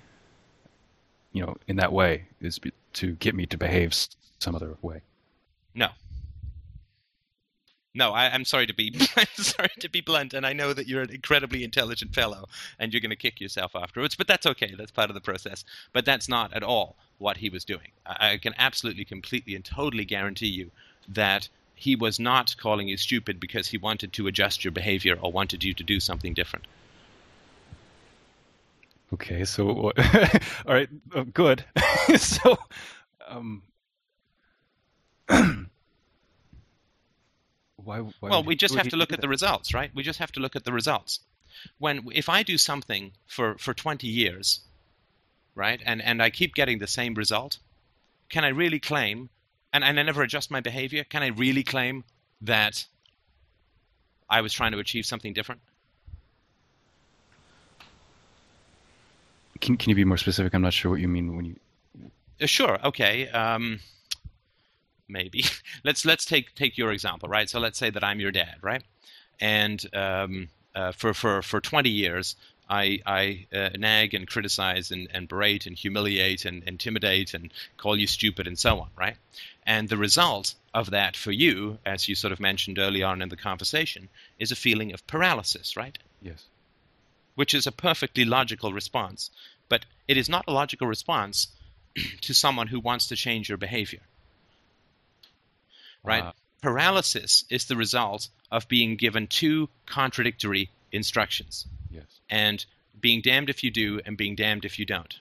you know, in that way is to get me to behave some other way. No. No, I, I'm sorry to be I'm sorry to be blunt, and I know that you're an incredibly intelligent fellow, and you're going to kick yourself afterwards. But that's okay. That's part of the process. But that's not at all what he was doing. I, I can absolutely, completely, and totally guarantee you that he was not calling you stupid because he wanted to adjust your behavior or wanted you to do something different. Okay, so all right, uh, good. so, um, why? why well, we just have to look at the results, right? We just have to look at the results. When if I do something for for 20 years, right, and and I keep getting the same result, can I really claim, and, and I never adjust my behavior, can I really claim that I was trying to achieve something different? Can Can you be more specific? I'm not sure what you mean when you. Uh, sure. Okay. Um, maybe let's let's take take your example, right? So let's say that I'm your dad, right? And um, uh, for for for 20 years, I I uh, nag and criticize and, and berate and humiliate and intimidate and call you stupid and so on, right? And the result of that for you, as you sort of mentioned early on in the conversation, is a feeling of paralysis, right? Yes. which is a perfectly logical response. But it is not a logical response to someone who wants to change your behavior. Right? Uh, Paralysis is the result of being given two contradictory instructions yes. and being damned if you do and being damned if you don't.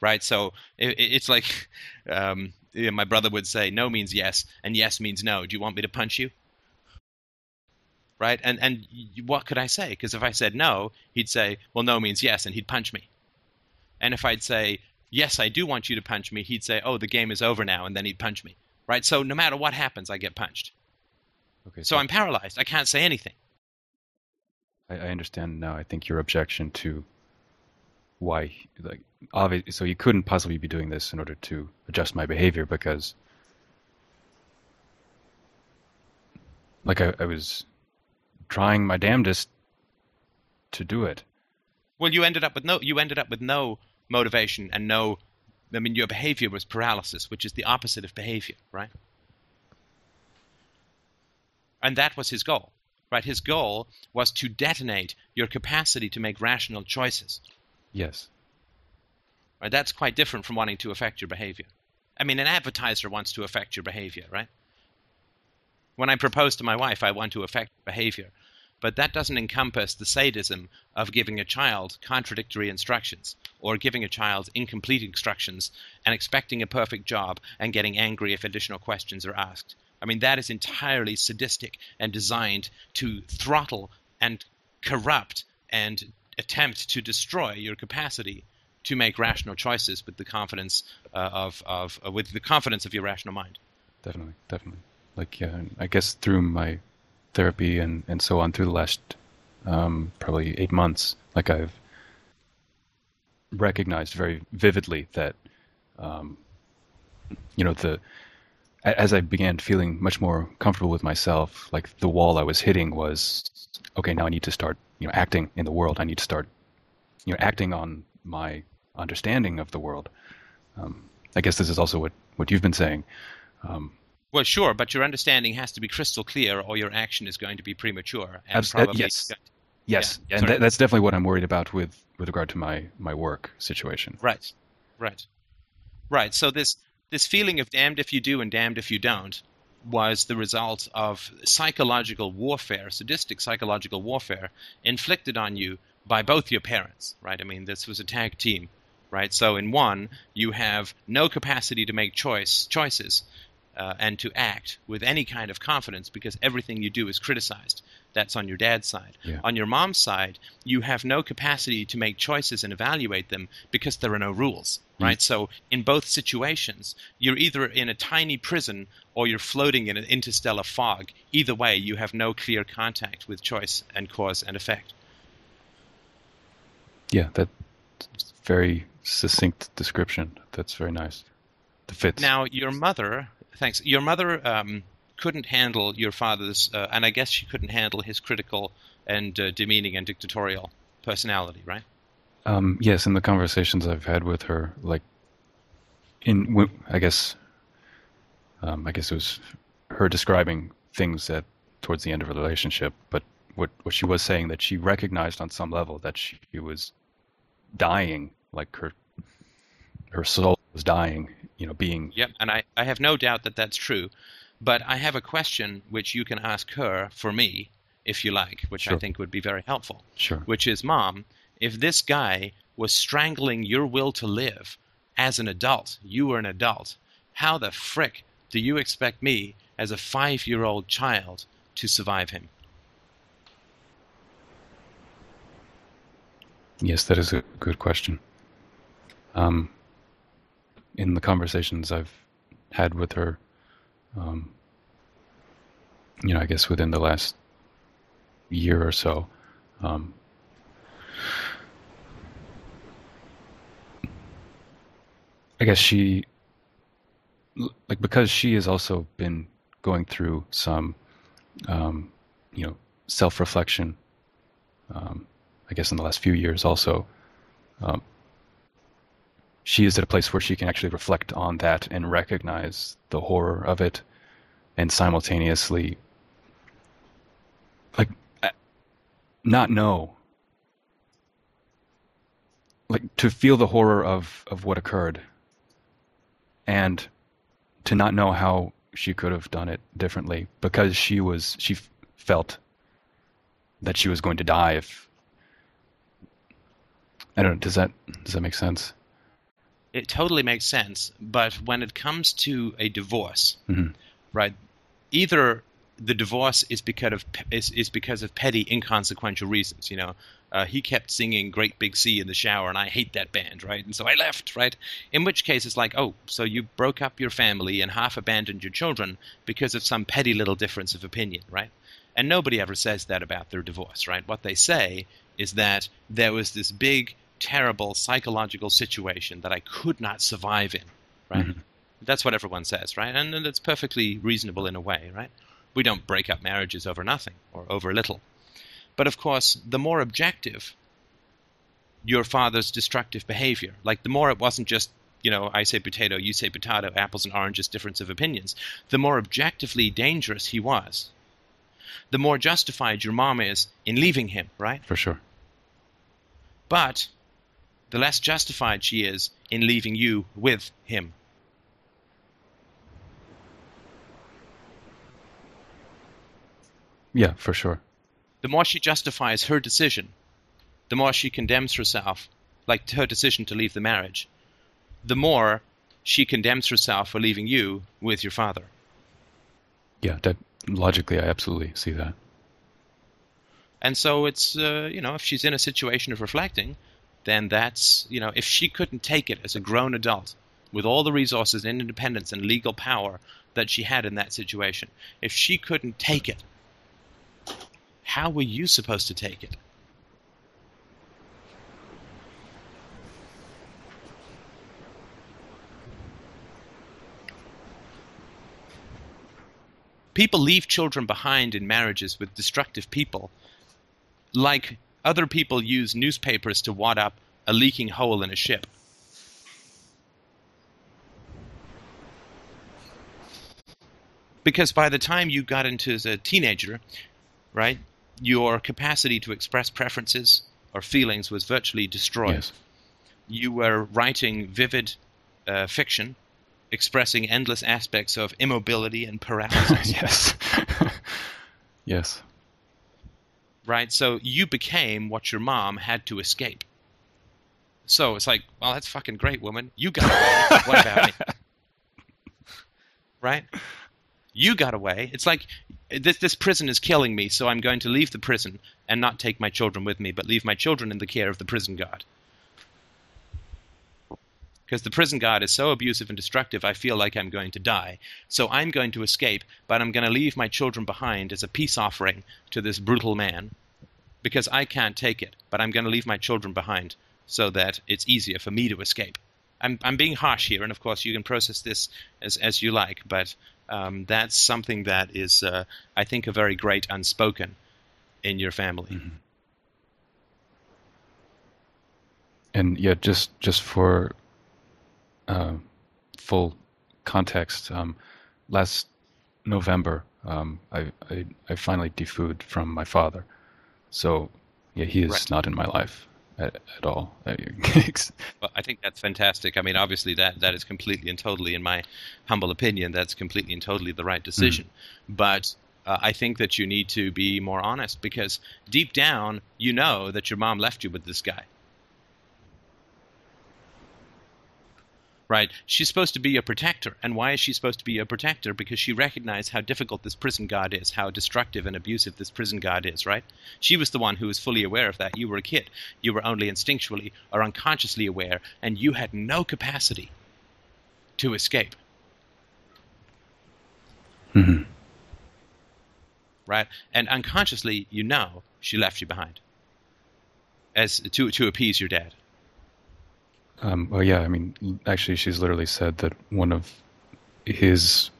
Right? So it, it's like um, my brother would say, no means yes, and yes means no. Do you want me to punch you? Right? And and what could I say? Because if I said no, he'd say, well, no means yes, and he'd punch me. And if I'd say, yes, I do want you to punch me, he'd say, oh, the game is over now, and then he'd punch me. Right? So no matter what happens, I get punched. Okay. So I'm paralyzed. I can't say anything. I, I understand now. I think your objection to why, like, obviously, so you couldn't possibly be doing this in order to adjust my behavior because, like, I, I was trying my damnedest to do it. Well, you ended up with no. You ended up with no motivation and no. I mean, your behavior was paralysis, which is the opposite of behavior, right? And that was his goal, right? His goal was to detonate your capacity to make rational choices. Yes. Right? That's quite different from wanting to affect your behavior. I mean, an advertiser wants to affect your behavior, right? When I propose to my wife, I want to affect behavior. But that doesn't encompass the sadism of giving a child contradictory instructions or giving a child incomplete instructions and expecting a perfect job and getting angry if additional questions are asked. I mean, that is entirely sadistic and designed to throttle and corrupt and attempt to destroy your capacity to make rational choices with the confidence uh, of, of uh, with the confidence of your rational mind. Definitely. Definitely. Like, yeah, I guess through my therapy and, and so on through the last um, probably eight months, like I've recognized very vividly that, um, you know, the as I began feeling much more comfortable with myself, like the wall I was hitting was, okay, now I need to start, you know, acting in the world. I need to start, you know, acting on my understanding of the world. Um, I guess this is also what, what you've been saying. Um, Well, sure, but your understanding has to be crystal clear, or your action is going to be premature and Abs- uh, yes. Yes, Yeah, and that, that's definitely what I'm worried about with with regard to my my work situation. Right, right, right. So this this feeling of damned if you do and damned if you don't was the result of psychological warfare, sadistic psychological warfare inflicted on you by both your parents. Right. I mean, this was a tag team. Right. So in one, you have no capacity to make choice choices. Uh, and to act with any kind of confidence because everything you do is criticized. That's on your dad's side. Yeah. On your mom's side, you have no capacity to make choices and evaluate them because there are no rules, right? So in both situations, you're either in a tiny prison or you're floating in an interstellar fog. Either way, you have no clear contact with choice and cause and effect. Yeah, that's very succinct description. That's very nice. Now, your mother, thanks. Your mother um, couldn't handle your father's, uh, and I guess she couldn't handle his critical and uh, demeaning and dictatorial personality, right? Um, yes, in the conversations I've had with her, like in, I guess, um, I guess it was her describing things that towards the end of the relationship, but what what she was saying that she recognized on some level that she was dying, like her her soul was dying, you know, being Yep, and I, I have no doubt that that's true. But I have a question which you can ask her for me, if you like, which I think would be very helpful. sure. Which is, Mom, if this guy was strangling your will to live as an adult, you were an adult, how the frick do you expect me, as a five year old child, to survive him? Yes, that is a good question. Um, in the conversations I've had with her, um, you know, I guess within the last year or so, um, I guess she, like, because she has also been going through some, um, you know, self-reflection. Um, I guess in the last few years also, um, she is at a place where she can actually reflect on that and recognize the horror of it, and simultaneously, like, not know, like to feel the horror of of what occurred, and to not know how she could have done it differently because she was she f- felt that she was going to die if I don't know. Does that does that make sense? It totally makes sense, but when it comes to a divorce, Mhm. right? Either the divorce is because of is, is because of petty, inconsequential reasons. You know, uh, he kept singing "Great Big Sea" in the shower, and I hate that band, right? And so I left, right? In which case, it's like, oh, so you broke up your family and half abandoned your children because of some petty little difference of opinion, right? And nobody ever says that about their divorce, right? What they say is that there was this big, terrible psychological situation that I could not survive in, right? Mhm. That's what everyone says, right? And it's perfectly reasonable in a way, right? We don't break up marriages over nothing or over little. But of course, the more objective your father's destructive behavior, like the more it wasn't just, you know, I say potato, you say potato, apples and oranges, difference of opinions, the more objectively dangerous he was, the more justified your mom is in leaving him, right? For sure. But the less justified she is in leaving you with him. Yeah, for sure. The more she justifies her decision, the more she condemns herself, like her decision to leave the marriage, the more she condemns herself for leaving you with your father. Yeah, that logically, I absolutely see that. And so it's, uh, you know, if she's in a situation of reflecting, then that's, you know, if she couldn't take it as a grown adult with all the resources and independence and legal power that she had in that situation, if she couldn't take it, how were you supposed to take it? People leave children behind in marriages with destructive people, like other people use newspapers to wad up a leaking hole in a ship. Because by the time you got into as a teenager, right, your capacity to express preferences or feelings was virtually destroyed. Yes. You were writing vivid uh, fiction, expressing endless aspects of immobility and paralysis. yes. yes. Right? So you became what your mom had to escape. So it's like, well, that's fucking great, woman. You got away. what about me? right? You got away. It's like this this prison is killing me, so I'm going to leave the prison and not take my children with me, but leave my children in the care of the prison guard. Because the prison guard is so abusive and destructive, I feel like I'm going to die. So I'm going to escape, but I'm going to leave my children behind as a peace offering to this brutal man. Because I can't take it, but I'm going to leave my children behind so that it's easier for me to escape. I'm, I'm being harsh here, and of course you can process this as, as you like, but um, that's something that is, uh, I think, a very great unspoken in your family. Mm-hmm. And yeah, just just for uh, full context, um, last November, um, I, I, I finally defooed from my father. So yeah, he is Right. not in my life at, at all. Well, I think that's fantastic. I mean, obviously, that, that is completely and totally, in my humble opinion, that's completely and totally the right decision. But uh, I think that you need to be more honest because deep down, you know that your mom left you with this guy. Right? She's supposed to be a protector. And why is she supposed to be a protector? Because she recognized how difficult this prison guard is, how destructive and abusive this prison guard is, right? She was the one who was fully aware of that. You were a kid. You were only instinctually or unconsciously aware, and you had no capacity to escape, hmm right? And unconsciously, you know she left you behind as to to appease your dad. Um, well, yeah, I mean, actually, she's literally said that one of his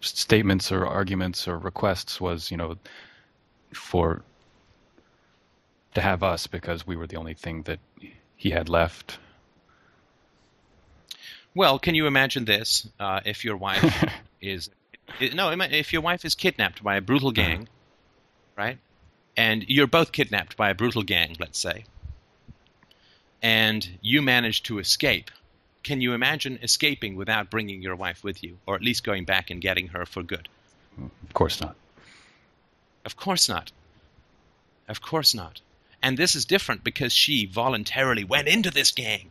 statements or arguments or requests was, you know, for to have us because we were the only thing that he had left. Well, can you imagine this? Uh, if your wife is no, if your wife is kidnapped by a brutal gang, right? And you're both kidnapped by a brutal gang, let's say, and you manage to escape. Can you imagine escaping without bringing your wife with you, or at least going back and getting her for good? Of course not. Of course not. Of course not. And this is different because she voluntarily went into this gang.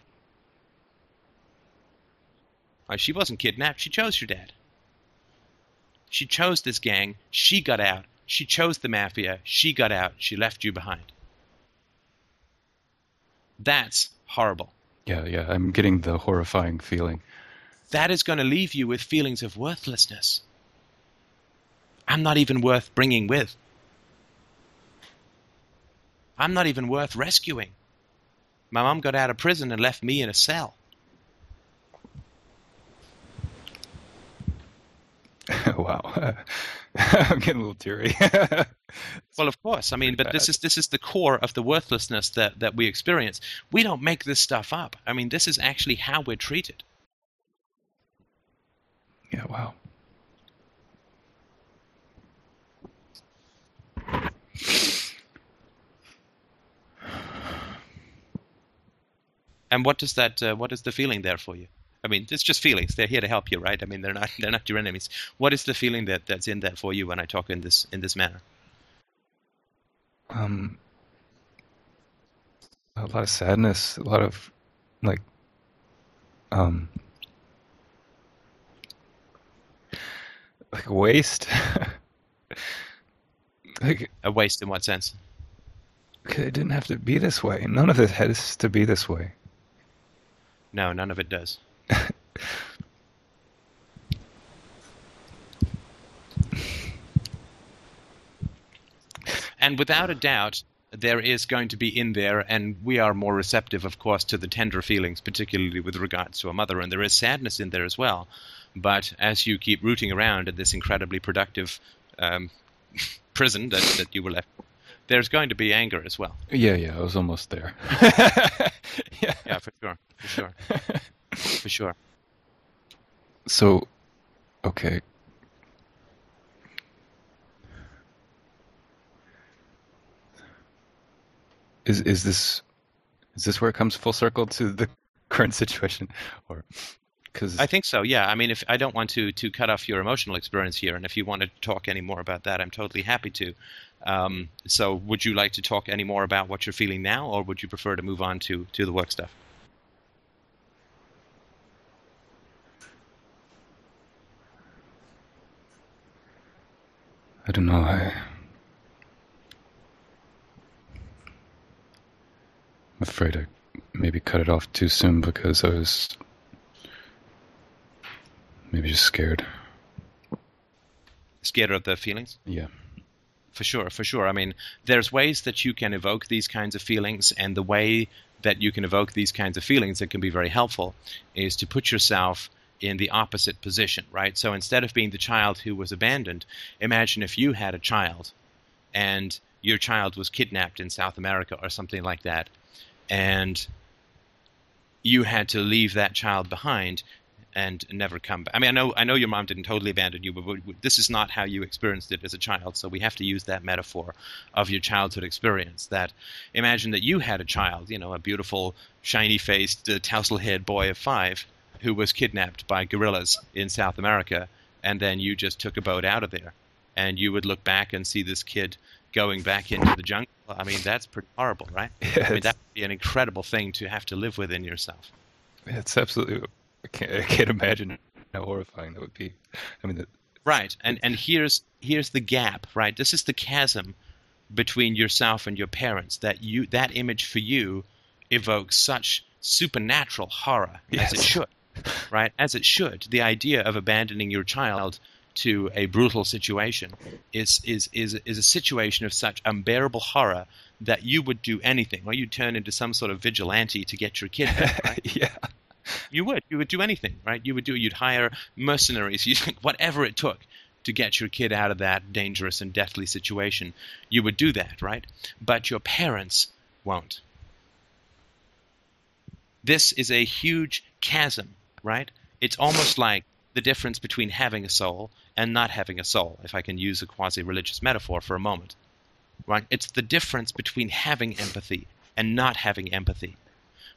Right, she wasn't kidnapped, she chose your dad. She chose this gang, she got out. She chose the mafia, she got out, she left you behind. That's horrible. Yeah, yeah, I'm getting the horrifying feeling. That is going to leave you with feelings of worthlessness. I'm not even worth bringing with. I'm not even worth rescuing. My mom got out of prison and left me in a cell. wow, I'm getting a little teary. Well, of course. I mean, but this is this is the core of the worthlessness that, that we experience. We don't make this stuff up. I mean, this is actually how we're treated. yeah, wow. And what does that? Uh, what is the feeling there for you? I mean, it's just feelings. They're here to help you, right? I mean, they're not they're not your enemies. What is the feeling that, that's in there for you when I talk in this in this manner? Um, a lot of sadness, a lot of like, um, like waste. like A waste in what sense? it didn't have to be this way. None of it has to be this way. No, none of it does. And without a doubt, there is going to be in there, and we are more receptive, of course, to the tender feelings, particularly with regards to a mother, and there is sadness in there as well. But as you keep rooting around in this incredibly productive um, prison that, that you were left, there's going to be anger as well. Yeah, yeah, I was almost there. yeah. Yeah, for sure, for sure, for sure. So, okay. is is this is this where it comes full circle to the current situation? Or because i think so yeah. I mean if i don't want to to cut off your emotional experience here and if you want to talk any more about that i'm totally happy to. Um, so would you like to talk any more about what you're feeling now or would you prefer to move on to to the work stuff? I don't know i afraid I maybe cut it off too soon because I was maybe just scared. Scared of the feelings? Yeah. For sure, for sure. I mean, there's ways that you can evoke these kinds of feelings, and the way that you can evoke these kinds of feelings that can be very helpful is to put yourself in the opposite position, right? So instead of being the child who was abandoned, imagine if you had a child and your child was kidnapped in South America or something like that, and you had to leave that child behind and never come back. I mean, I know I know your mom didn't totally abandon you, but this is not how you experienced it as a child. So we have to use that metaphor of your childhood experience. That imagine that you had a child, you know, a beautiful, shiny-faced, uh, tousle-haired boy of five who was kidnapped by guerrillas in South America, and then you just took a boat out of there, and you would look back and see this kid going back into the jungle. I mean, that's pretty horrible, right? Yeah, I mean, that would be an incredible thing to have to live within yourself. It's absolutely I can't, I can't imagine how horrifying that would be. I mean, the, right, and and here's here's the gap, right? This is the chasm between yourself and your parents. That you that image for you evokes such supernatural horror yes. as it should, right? As it should. The idea of abandoning your child to a brutal situation is is is is a situation of such unbearable horror that you would do anything, or you'd turn into some sort of vigilante to get your kid back. Right? yeah. You would. You would do anything, right? You would do. You'd hire mercenaries. You whatever it took to get your kid out of that dangerous and deathly situation. You would do that, right? But your parents won't. This is a huge chasm, right? It's almost like the difference between having a soul and not having a soul, if I can use a quasi religious metaphor for a moment. Right? It's the difference between having empathy and not having empathy.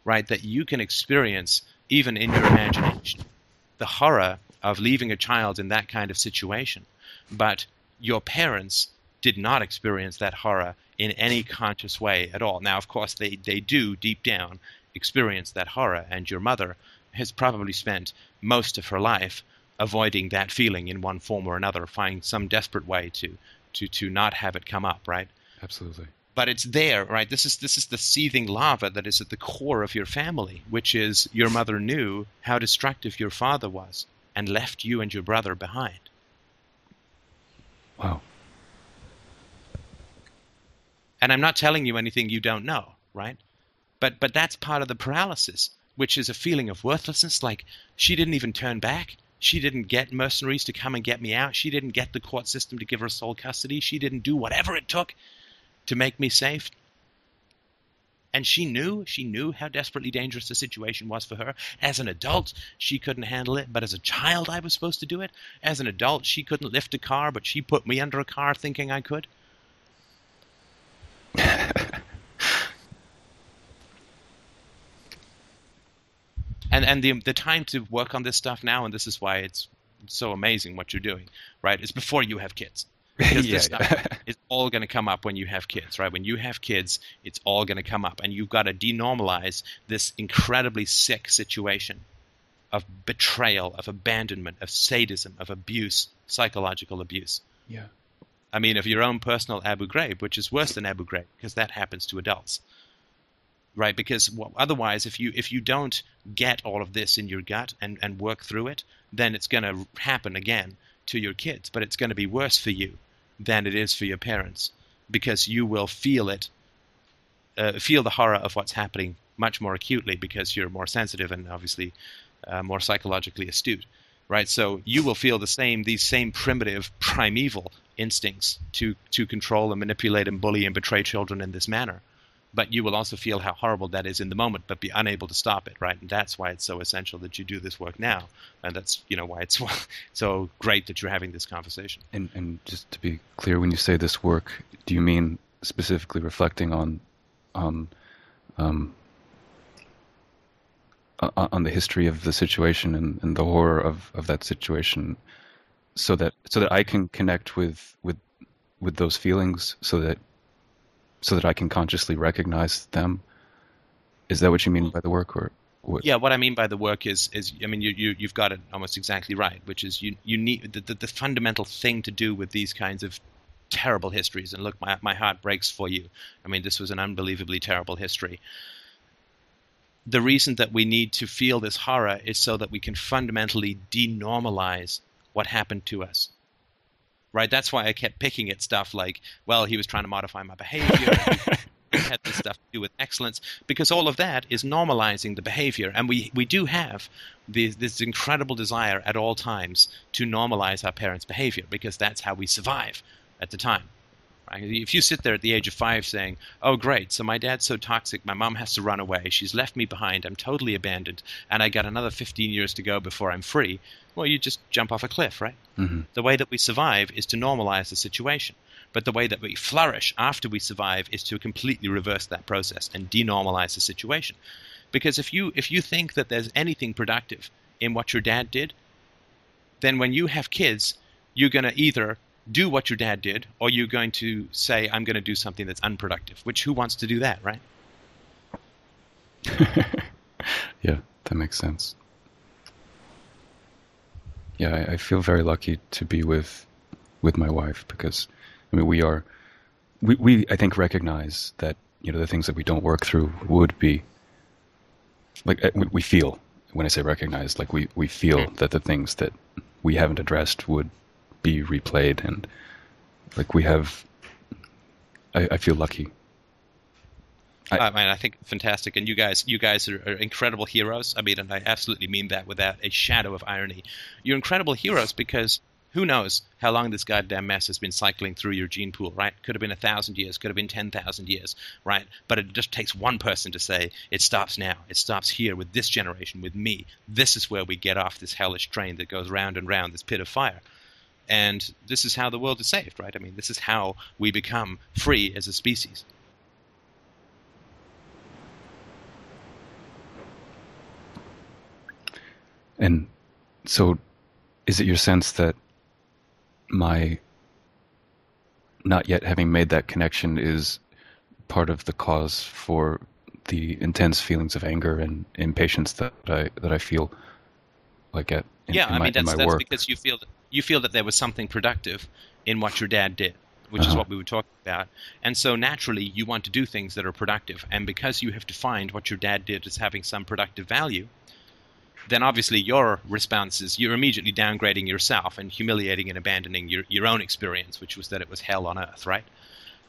Right? That you can experience even in your imagination, the horror of leaving a child in that kind of situation. But your parents did not experience that horror in any conscious way at all. Now, of course, they, they do deep down experience that horror, and your mother has probably spent most of her life avoiding that feeling in one form or another, find some desperate way to, to, to not have it come up, right? Absolutely but it's there, right? This is this is the seething lava that is at the core of your family, which is your mother knew how destructive your father was and left you and your brother behind. Wow. And I'm not telling you anything you don't know, right? But but that's part of the paralysis, which is a feeling of worthlessness like she didn't even turn back. She didn't get mercenaries to come and get me out. She didn't get the court system to give her sole custody. She didn't do whatever it took to make me safe. And she knew, she knew how desperately dangerous the situation was for her. As an adult, she couldn't handle it, but as a child, I was supposed to do it. As an adult, she couldn't lift a car, but she put me under a car thinking I could. and and the the time to work on this stuff now, and this is why it's so amazing what you're doing, right? Is before you have kids. Because yeah, this stuff is all going to come up when you have kids, right? When you have kids, it's all going to come up, and you've got to denormalize this incredibly sick situation of betrayal, of abandonment, of sadism, of abuse, psychological abuse. Yeah. I mean, of your own personal Abu Ghraib, which is worse than Abu Ghraib because that happens to adults, right? Because otherwise, if you if you don't get all of this in your gut and and work through it, then it's going to happen again to your kids, but it's going to be worse for you than it is for your parents because you will feel it, uh, feel the horror of what's happening much more acutely because you're more sensitive and obviously uh, more psychologically astute, right? So you will feel the same, these same primitive, primeval instincts to to control and manipulate and bully and betray children in this manner but you will also feel how horrible that is in the moment, but be unable to stop it, right? And that's why it's so essential that you do this work now, and that's you know why it's so great that you're having this conversation. And and just to be clear, when you say this work, do you mean specifically reflecting on on um, on the history of the situation and, and the horror of, of that situation, so that so that I can connect with with with those feelings, so that so that I can consciously recognize them. Is that what you mean by the work, or? What? Yeah, what I mean by the work is, is I mean, you, you you've got it almost exactly right, which is you you need the, the, the fundamental thing to do with these kinds of terrible histories. And look, my my heart breaks for you. I mean, this was an unbelievably terrible history. The reason that we need to feel this horror is so that we can fundamentally denormalize what happened to us right? That's why I kept picking at stuff like, well, he was trying to modify my behavior. had this stuff to do with excellence because all of that is normalizing the behavior and we, we do have this, this incredible desire at all times to normalize our parents behavior because that's how we survive at the time if you sit there at the age of five saying, "Oh, great, so my dad's so toxic, my mom has to run away. She's left me behind. I'm totally abandoned, and I got another 15 years to go before I'm free," well, you just jump off a cliff, right? Mm-hmm. The way that we survive is to normalize the situation. But the way that we flourish after we survive is to completely reverse that process and denormalize the situation. Because if you if you think that there's anything productive in what your dad did, then when you have kids, you're going to either do what your dad did, or you're going to say, I'm going to do something that's unproductive. Which, who wants to do that, right? yeah, that makes sense. Yeah, I, I, feel very lucky to be with with my wife because, I mean, we are, we, we I think recognize that you know the things that we don't work through would be like uh, we feel when I say recognize, like we we feel that the things that we haven't addressed would be replayed and like we have I, I feel lucky. I, I, mean, I think fantastic, and you guys, you guys are, are, incredible heroes. I mean, and I absolutely mean that without a shadow of irony. You're incredible heroes because who knows how long this goddamn mess has been cycling through your gene pool, right? Could have been a thousand years, could have been ten thousand years, right? But it just takes one person to say it stops now. It stops here with this generation, with me. This is where we get off this hellish train that goes round and round this pit of fire. And this is how the world is saved, right? I mean, this is how we become free as a species. And so, is it your sense that my not yet having made that connection is part of the cause for the intense feelings of anger and impatience that I that I feel like at in, yeah, in I my, mean that's, that's because you feel you feel that there was something productive in what your dad did, which uh-huh. is what we were talking about. And so naturally, you want to do things that are productive. And because you have defined what your dad did as having some productive value, then obviously your response is you're immediately downgrading yourself and humiliating and abandoning your, your own experience, which was that it was hell on earth, right?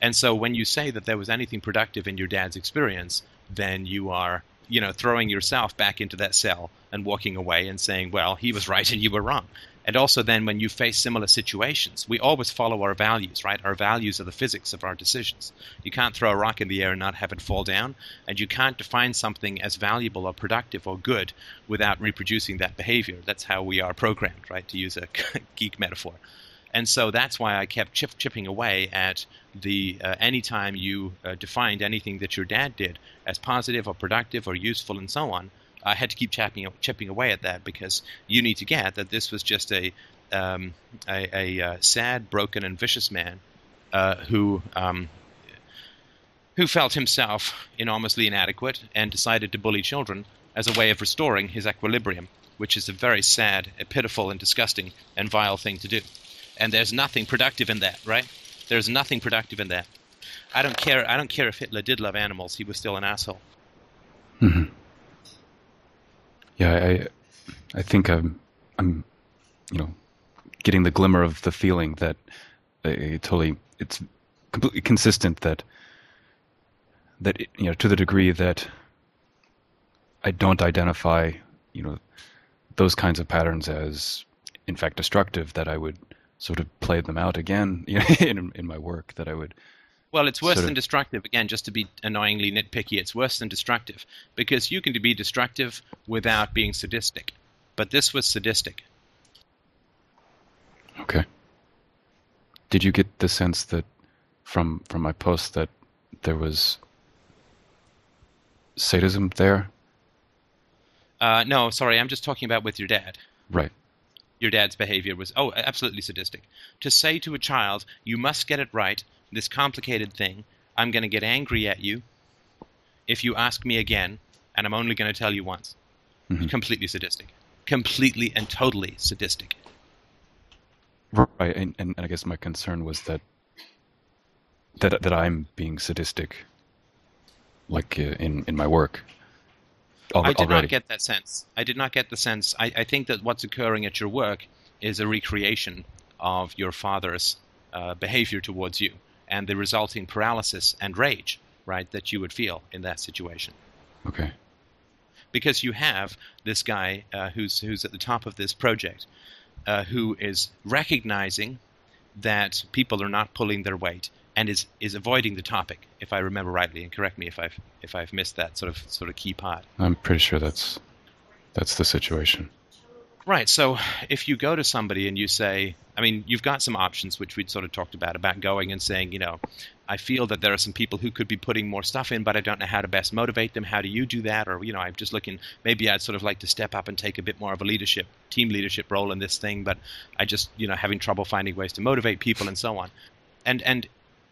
And so when you say that there was anything productive in your dad's experience, then you are, you know, throwing yourself back into that cell and walking away and saying, well, he was right and you were wrong. And also, then, when you face similar situations, we always follow our values, right? Our values are the physics of our decisions. You can't throw a rock in the air and not have it fall down, and you can't define something as valuable or productive or good without reproducing that behavior. That's how we are programmed, right? To use a geek metaphor. And so that's why I kept chip, chipping away at the uh, anytime you uh, defined anything that your dad did as positive or productive or useful and so on, I had to keep chipping chipping away at that because you need to get that this was just a um, a, a, uh, sad, broken, and vicious man uh, who um, who felt himself enormously inadequate and decided to bully children as a way of restoring his equilibrium, which is a very sad, a pitiful, and disgusting and vile thing to do. And there's nothing productive in that, right? There's nothing productive in that. I don't care. I don't care if Hitler did love animals; he was still an asshole. Mm-hmm yeah, I I think I'm I'm you know getting the glimmer of the feeling that uh, I, totally it's completely consistent that that you know to the degree that I don't identify you know those kinds of patterns as in fact destructive that I would sort of play them out again you know, in in my work that I would well, it's worse sort than destructive. Again, just to be annoyingly nitpicky, it's worse than destructive because you can be destructive without being sadistic. But this was sadistic. Okay. Did you get the sense that from from my post that there was sadism there? Uh, no, sorry, I'm just talking about with your dad. Right. Your dad's behavior was oh, absolutely sadistic. To say to a child, "You must get it right," this complicated thing, I'm going to get angry at you if you ask me again, and I'm only going to tell you once. Mm-hmm. Completely sadistic. Completely and totally sadistic. Right, and, and, I guess my concern was that that that I'm being sadistic, like uh, in in my work. Al- I did already. not get that sense. I did not get the sense. I, I, think that what's occurring at your work is a recreation of your father's uh, behavior towards you and the resulting paralysis and rage, right, that you would feel in that situation. Okay. Because you have this guy uh, who's who's at the top of this project, uh, who is recognizing that people are not pulling their weight and is is avoiding the topic, if I remember rightly, and correct me if I've if I've missed that sort of sort of key part. I'm pretty sure that's that's the situation. Right. So if you go to somebody and you say, I mean, you've got some options which we'd sort of talked about about going and saying, you know, I feel that there are some people who could be putting more stuff in, but I don't know how to best motivate them. How do you do that? Or you know, I'm just looking. Maybe I'd sort of like to step up and take a bit more of a leadership, team leadership role in this thing, but I just you know having trouble finding ways to motivate people and so on. And and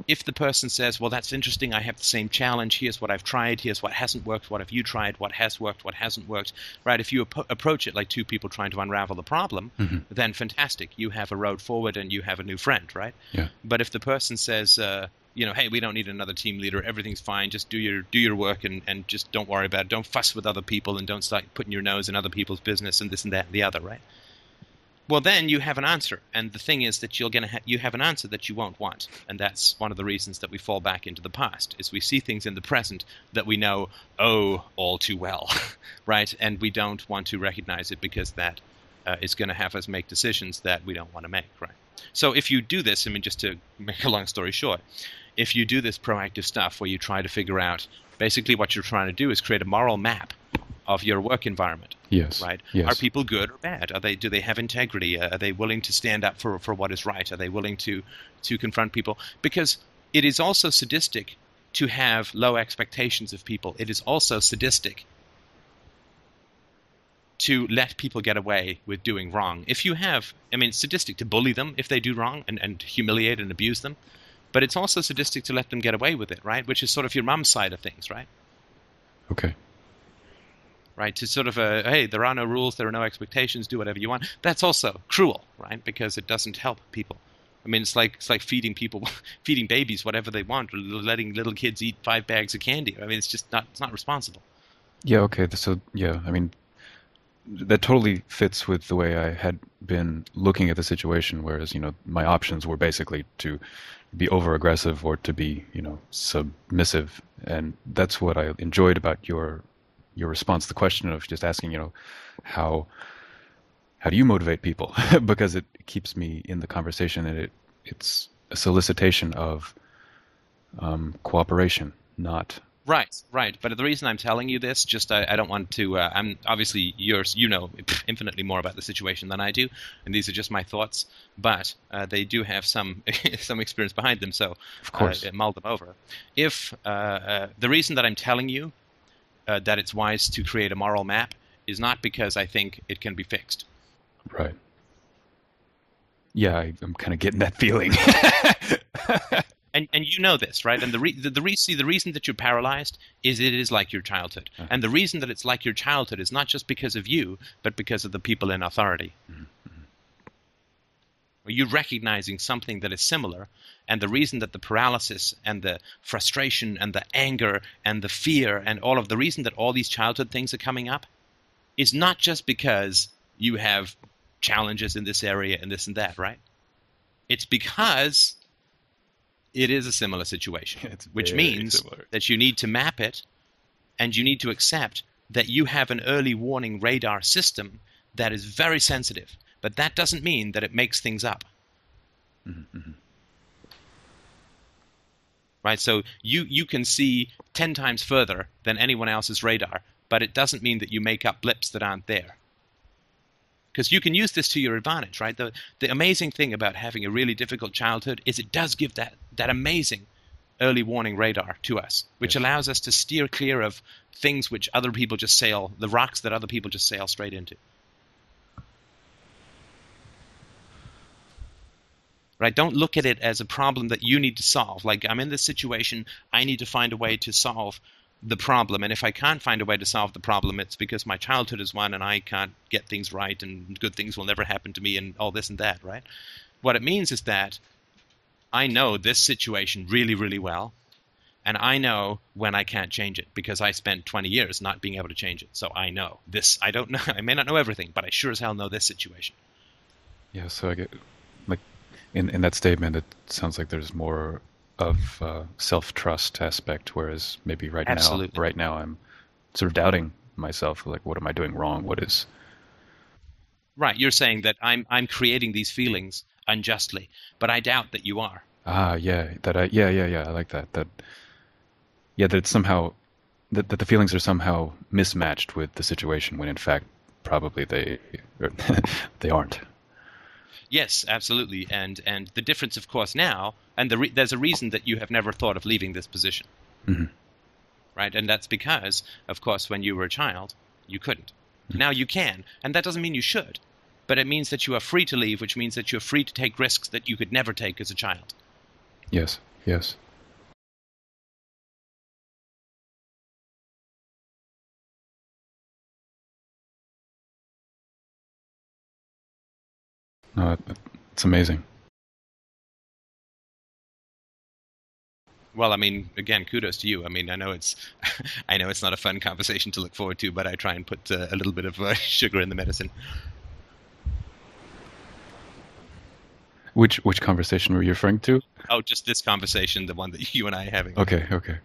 if the person says, well, that's interesting, I have the same challenge, here's what I've tried, here's what hasn't worked, what have you tried, what has worked, what hasn't worked, right? If you ap- approach it like two people trying to unravel the problem, mm-hmm. then fantastic, you have a road forward and you have a new friend, right? Yeah. But if the person says, uh, you know, hey, we don't need another team leader, everything's fine, just do your do your work and, and just don't worry about it, don't fuss with other people and don't start putting your nose in other people's business and this and that and the other, right? Well then you have an answer. And the thing is that you're going to ha- you have an answer that you won't want. And that's one of the reasons that we fall back into the past is we see things in the present that we know oh all too well right? And we don't want to recognize it because that uh, is going to have us make decisions that we don't want to make right? So if you do this i mean just to make a long story short if you do this proactive stuff where you try to figure out basically what you're trying to do is create a moral map of your work environment. Yes. Right. Yes. Are people good or bad? Are they do they have integrity? Uh, are they willing to stand up for for what is right? Are they willing to to confront people? Because it is also sadistic to have low expectations of people. It is also sadistic to let people get away with doing wrong. If you have, I mean, sadistic to bully them if they do wrong and, and humiliate and abuse them, but it's also sadistic to let them get away with it, right? Which is sort of your mom's side of things, right? Okay right? To sort of a hey, there are no rules, there are no expectations, do whatever you want. That's also cruel, right? Because it doesn't help people. I mean, it's like it's like feeding people, feeding babies whatever they want, or letting little kids eat five bags of candy. I mean, it's just not it's not responsible. Yeah. Okay. So yeah, I mean, that totally fits with the way I had been looking at the situation. Whereas you know, my options were basically to be over aggressive or to be you know submissive, and that's what I enjoyed about your your response to the question of just asking, you know, how how do you motivate people? because it keeps me in the conversation and it it's a solicitation of um, cooperation, not Right, right. But the reason I'm telling you this, just I, I don't want to. Uh, I'm obviously yours. You know infinitely more about the situation than I do, and these are just my thoughts. But uh, they do have some some experience behind them, so of course, uh, mull them over. If uh, uh, the reason that I'm telling you uh, that it's wise to create a moral map is not because I think it can be fixed. Right. Yeah, I, am kind of getting that feeling. and and you know this, right? And the re- the, the, re- see, the reason that you're paralyzed is it is like your childhood, uh-huh. and the reason that it's like your childhood is not just because of you, but because of the people in authority. Mm-hmm. Are you recognizing something that is similar, and the reason that the paralysis and the frustration and the anger and the fear and all of the reason that all these childhood things are coming up is not just because you have challenges in this area and this and that, right? It's because it is a similar situation, which means similar. that you need to map it and you need to accept that you have an early warning radar system that is very sensitive. But that doesn't mean that it makes things up. Mm-hmm. mm-hmm right? So you you can see ten times further than anyone else's radar, but it doesn't mean that you make up blips that aren't there. Because you can use this to your advantage, right? The the amazing thing about having a really difficult childhood is it does give that that amazing early warning radar to us, which yes. allows us to steer clear of things which other people just sail, the rocks that other people just sail straight into. Right? Don't look at it as a problem that you need to solve. Like, I'm in this situation, I need to find a way to solve the problem. And if I can't find a way to solve the problem, it's because my childhood is one and I can't get things right and good things will never happen to me and all this and that, right? What it means is that I know this situation really, really well, and I know when I can't change it because I spent 20 years not being able to change it. So I know this. I don't know. I may not know everything, but I sure as hell know this situation. Yeah. So I get in in that statement, it sounds like there's more of uh, self trust aspect, whereas maybe right Absolutely. now, right now, I'm sort of doubting myself. Like, what am I doing wrong? What is Right. You're saying that I'm I'm creating these feelings unjustly, but I doubt that you are. Ah, yeah, that I, yeah, yeah, yeah, I like that. That, yeah, that it's somehow, that, that the feelings are somehow mismatched with the situation when in fact probably they, they aren't. Yes, absolutely, and and the difference, of course, now, and the re- there's a reason that you have never thought of leaving this position, hmm right? And that's because, of course, when you were a child, you couldn't. Now you can, and that doesn't mean you should, but it means that you are free to leave, which means that you're free to take risks that you could never take as a child. Yes, yes. No, it's amazing. Well, I mean, again, kudos to you. I mean, I know it's, I know it's not a fun conversation to look forward to, but I try and put uh, a little bit of uh, sugar in the medicine. Which which conversation were you referring to? Oh, just this conversation, the one that you and I are having. Okay, okay.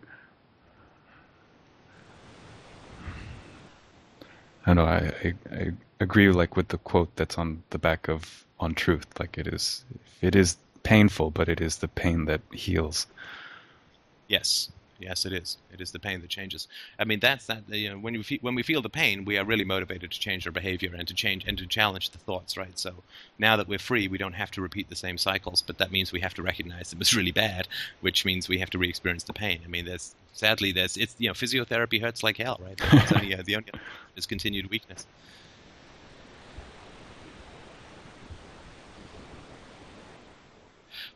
I know. I, I I agree. Like with the quote that's on the back of on truth. Like it is. It is painful, but it is the pain that heals. Yes, yes, it is. It is the pain that changes. I mean, that's that. You know, when we feel, when we feel the pain, we are really motivated to change our behavior and to change and to challenge the thoughts. Right. So now that we're free, we don't have to repeat the same cycles. But that means we have to recognize it was really bad, which means we have to re-experience the pain. I mean, there's sadly there's it's you know physiotherapy hurts like hell, right? It's only, uh, the only is continued weakness.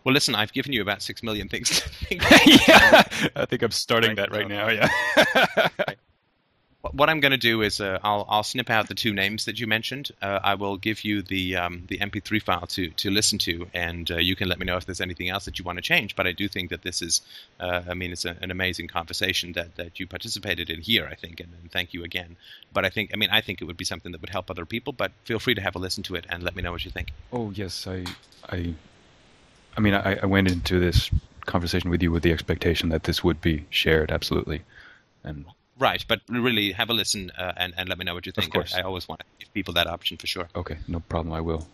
Well, listen, I've given you about six million things to think yeah, I think I'm starting Right, that right uh, now. Yeah. What- What I'm going to do is uh, I'll I'll snip out the two names that you mentioned. Uh, I will give you the um, the MP3 file to to listen to, and uh, you can let me know if there's anything else that you want to change. But I do think that this is, uh, I mean, it's a, an amazing conversation that, that you participated in here. I think, and, and thank you again. But I think, I mean, I think it would be something that would help other people. But feel free to have a listen to it and let me know what you think. Oh yes, I, I, I mean, I, I went into this conversation with you with the expectation that this would be shared, absolutely, and Right, but really have a listen uh, and and let me know what you think. Of course. I, I always want to give people that option for sure. okay, no problem, I will.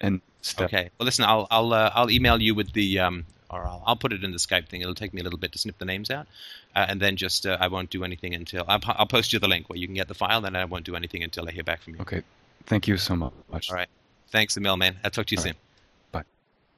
And step, Okay. Well, listen, I'll I'll uh, I'll email you with the um or I'll, I'll put it in the Skype thing. It'll take me a little bit to snip the names out, uh, and then just uh, I won't do anything until I'll, I'll post you the link where you can get the file. Then I won't do anything until I hear back from you. Okay, thank you so much. All right. Thanks, Emil, man. I'll talk to you All soon. right.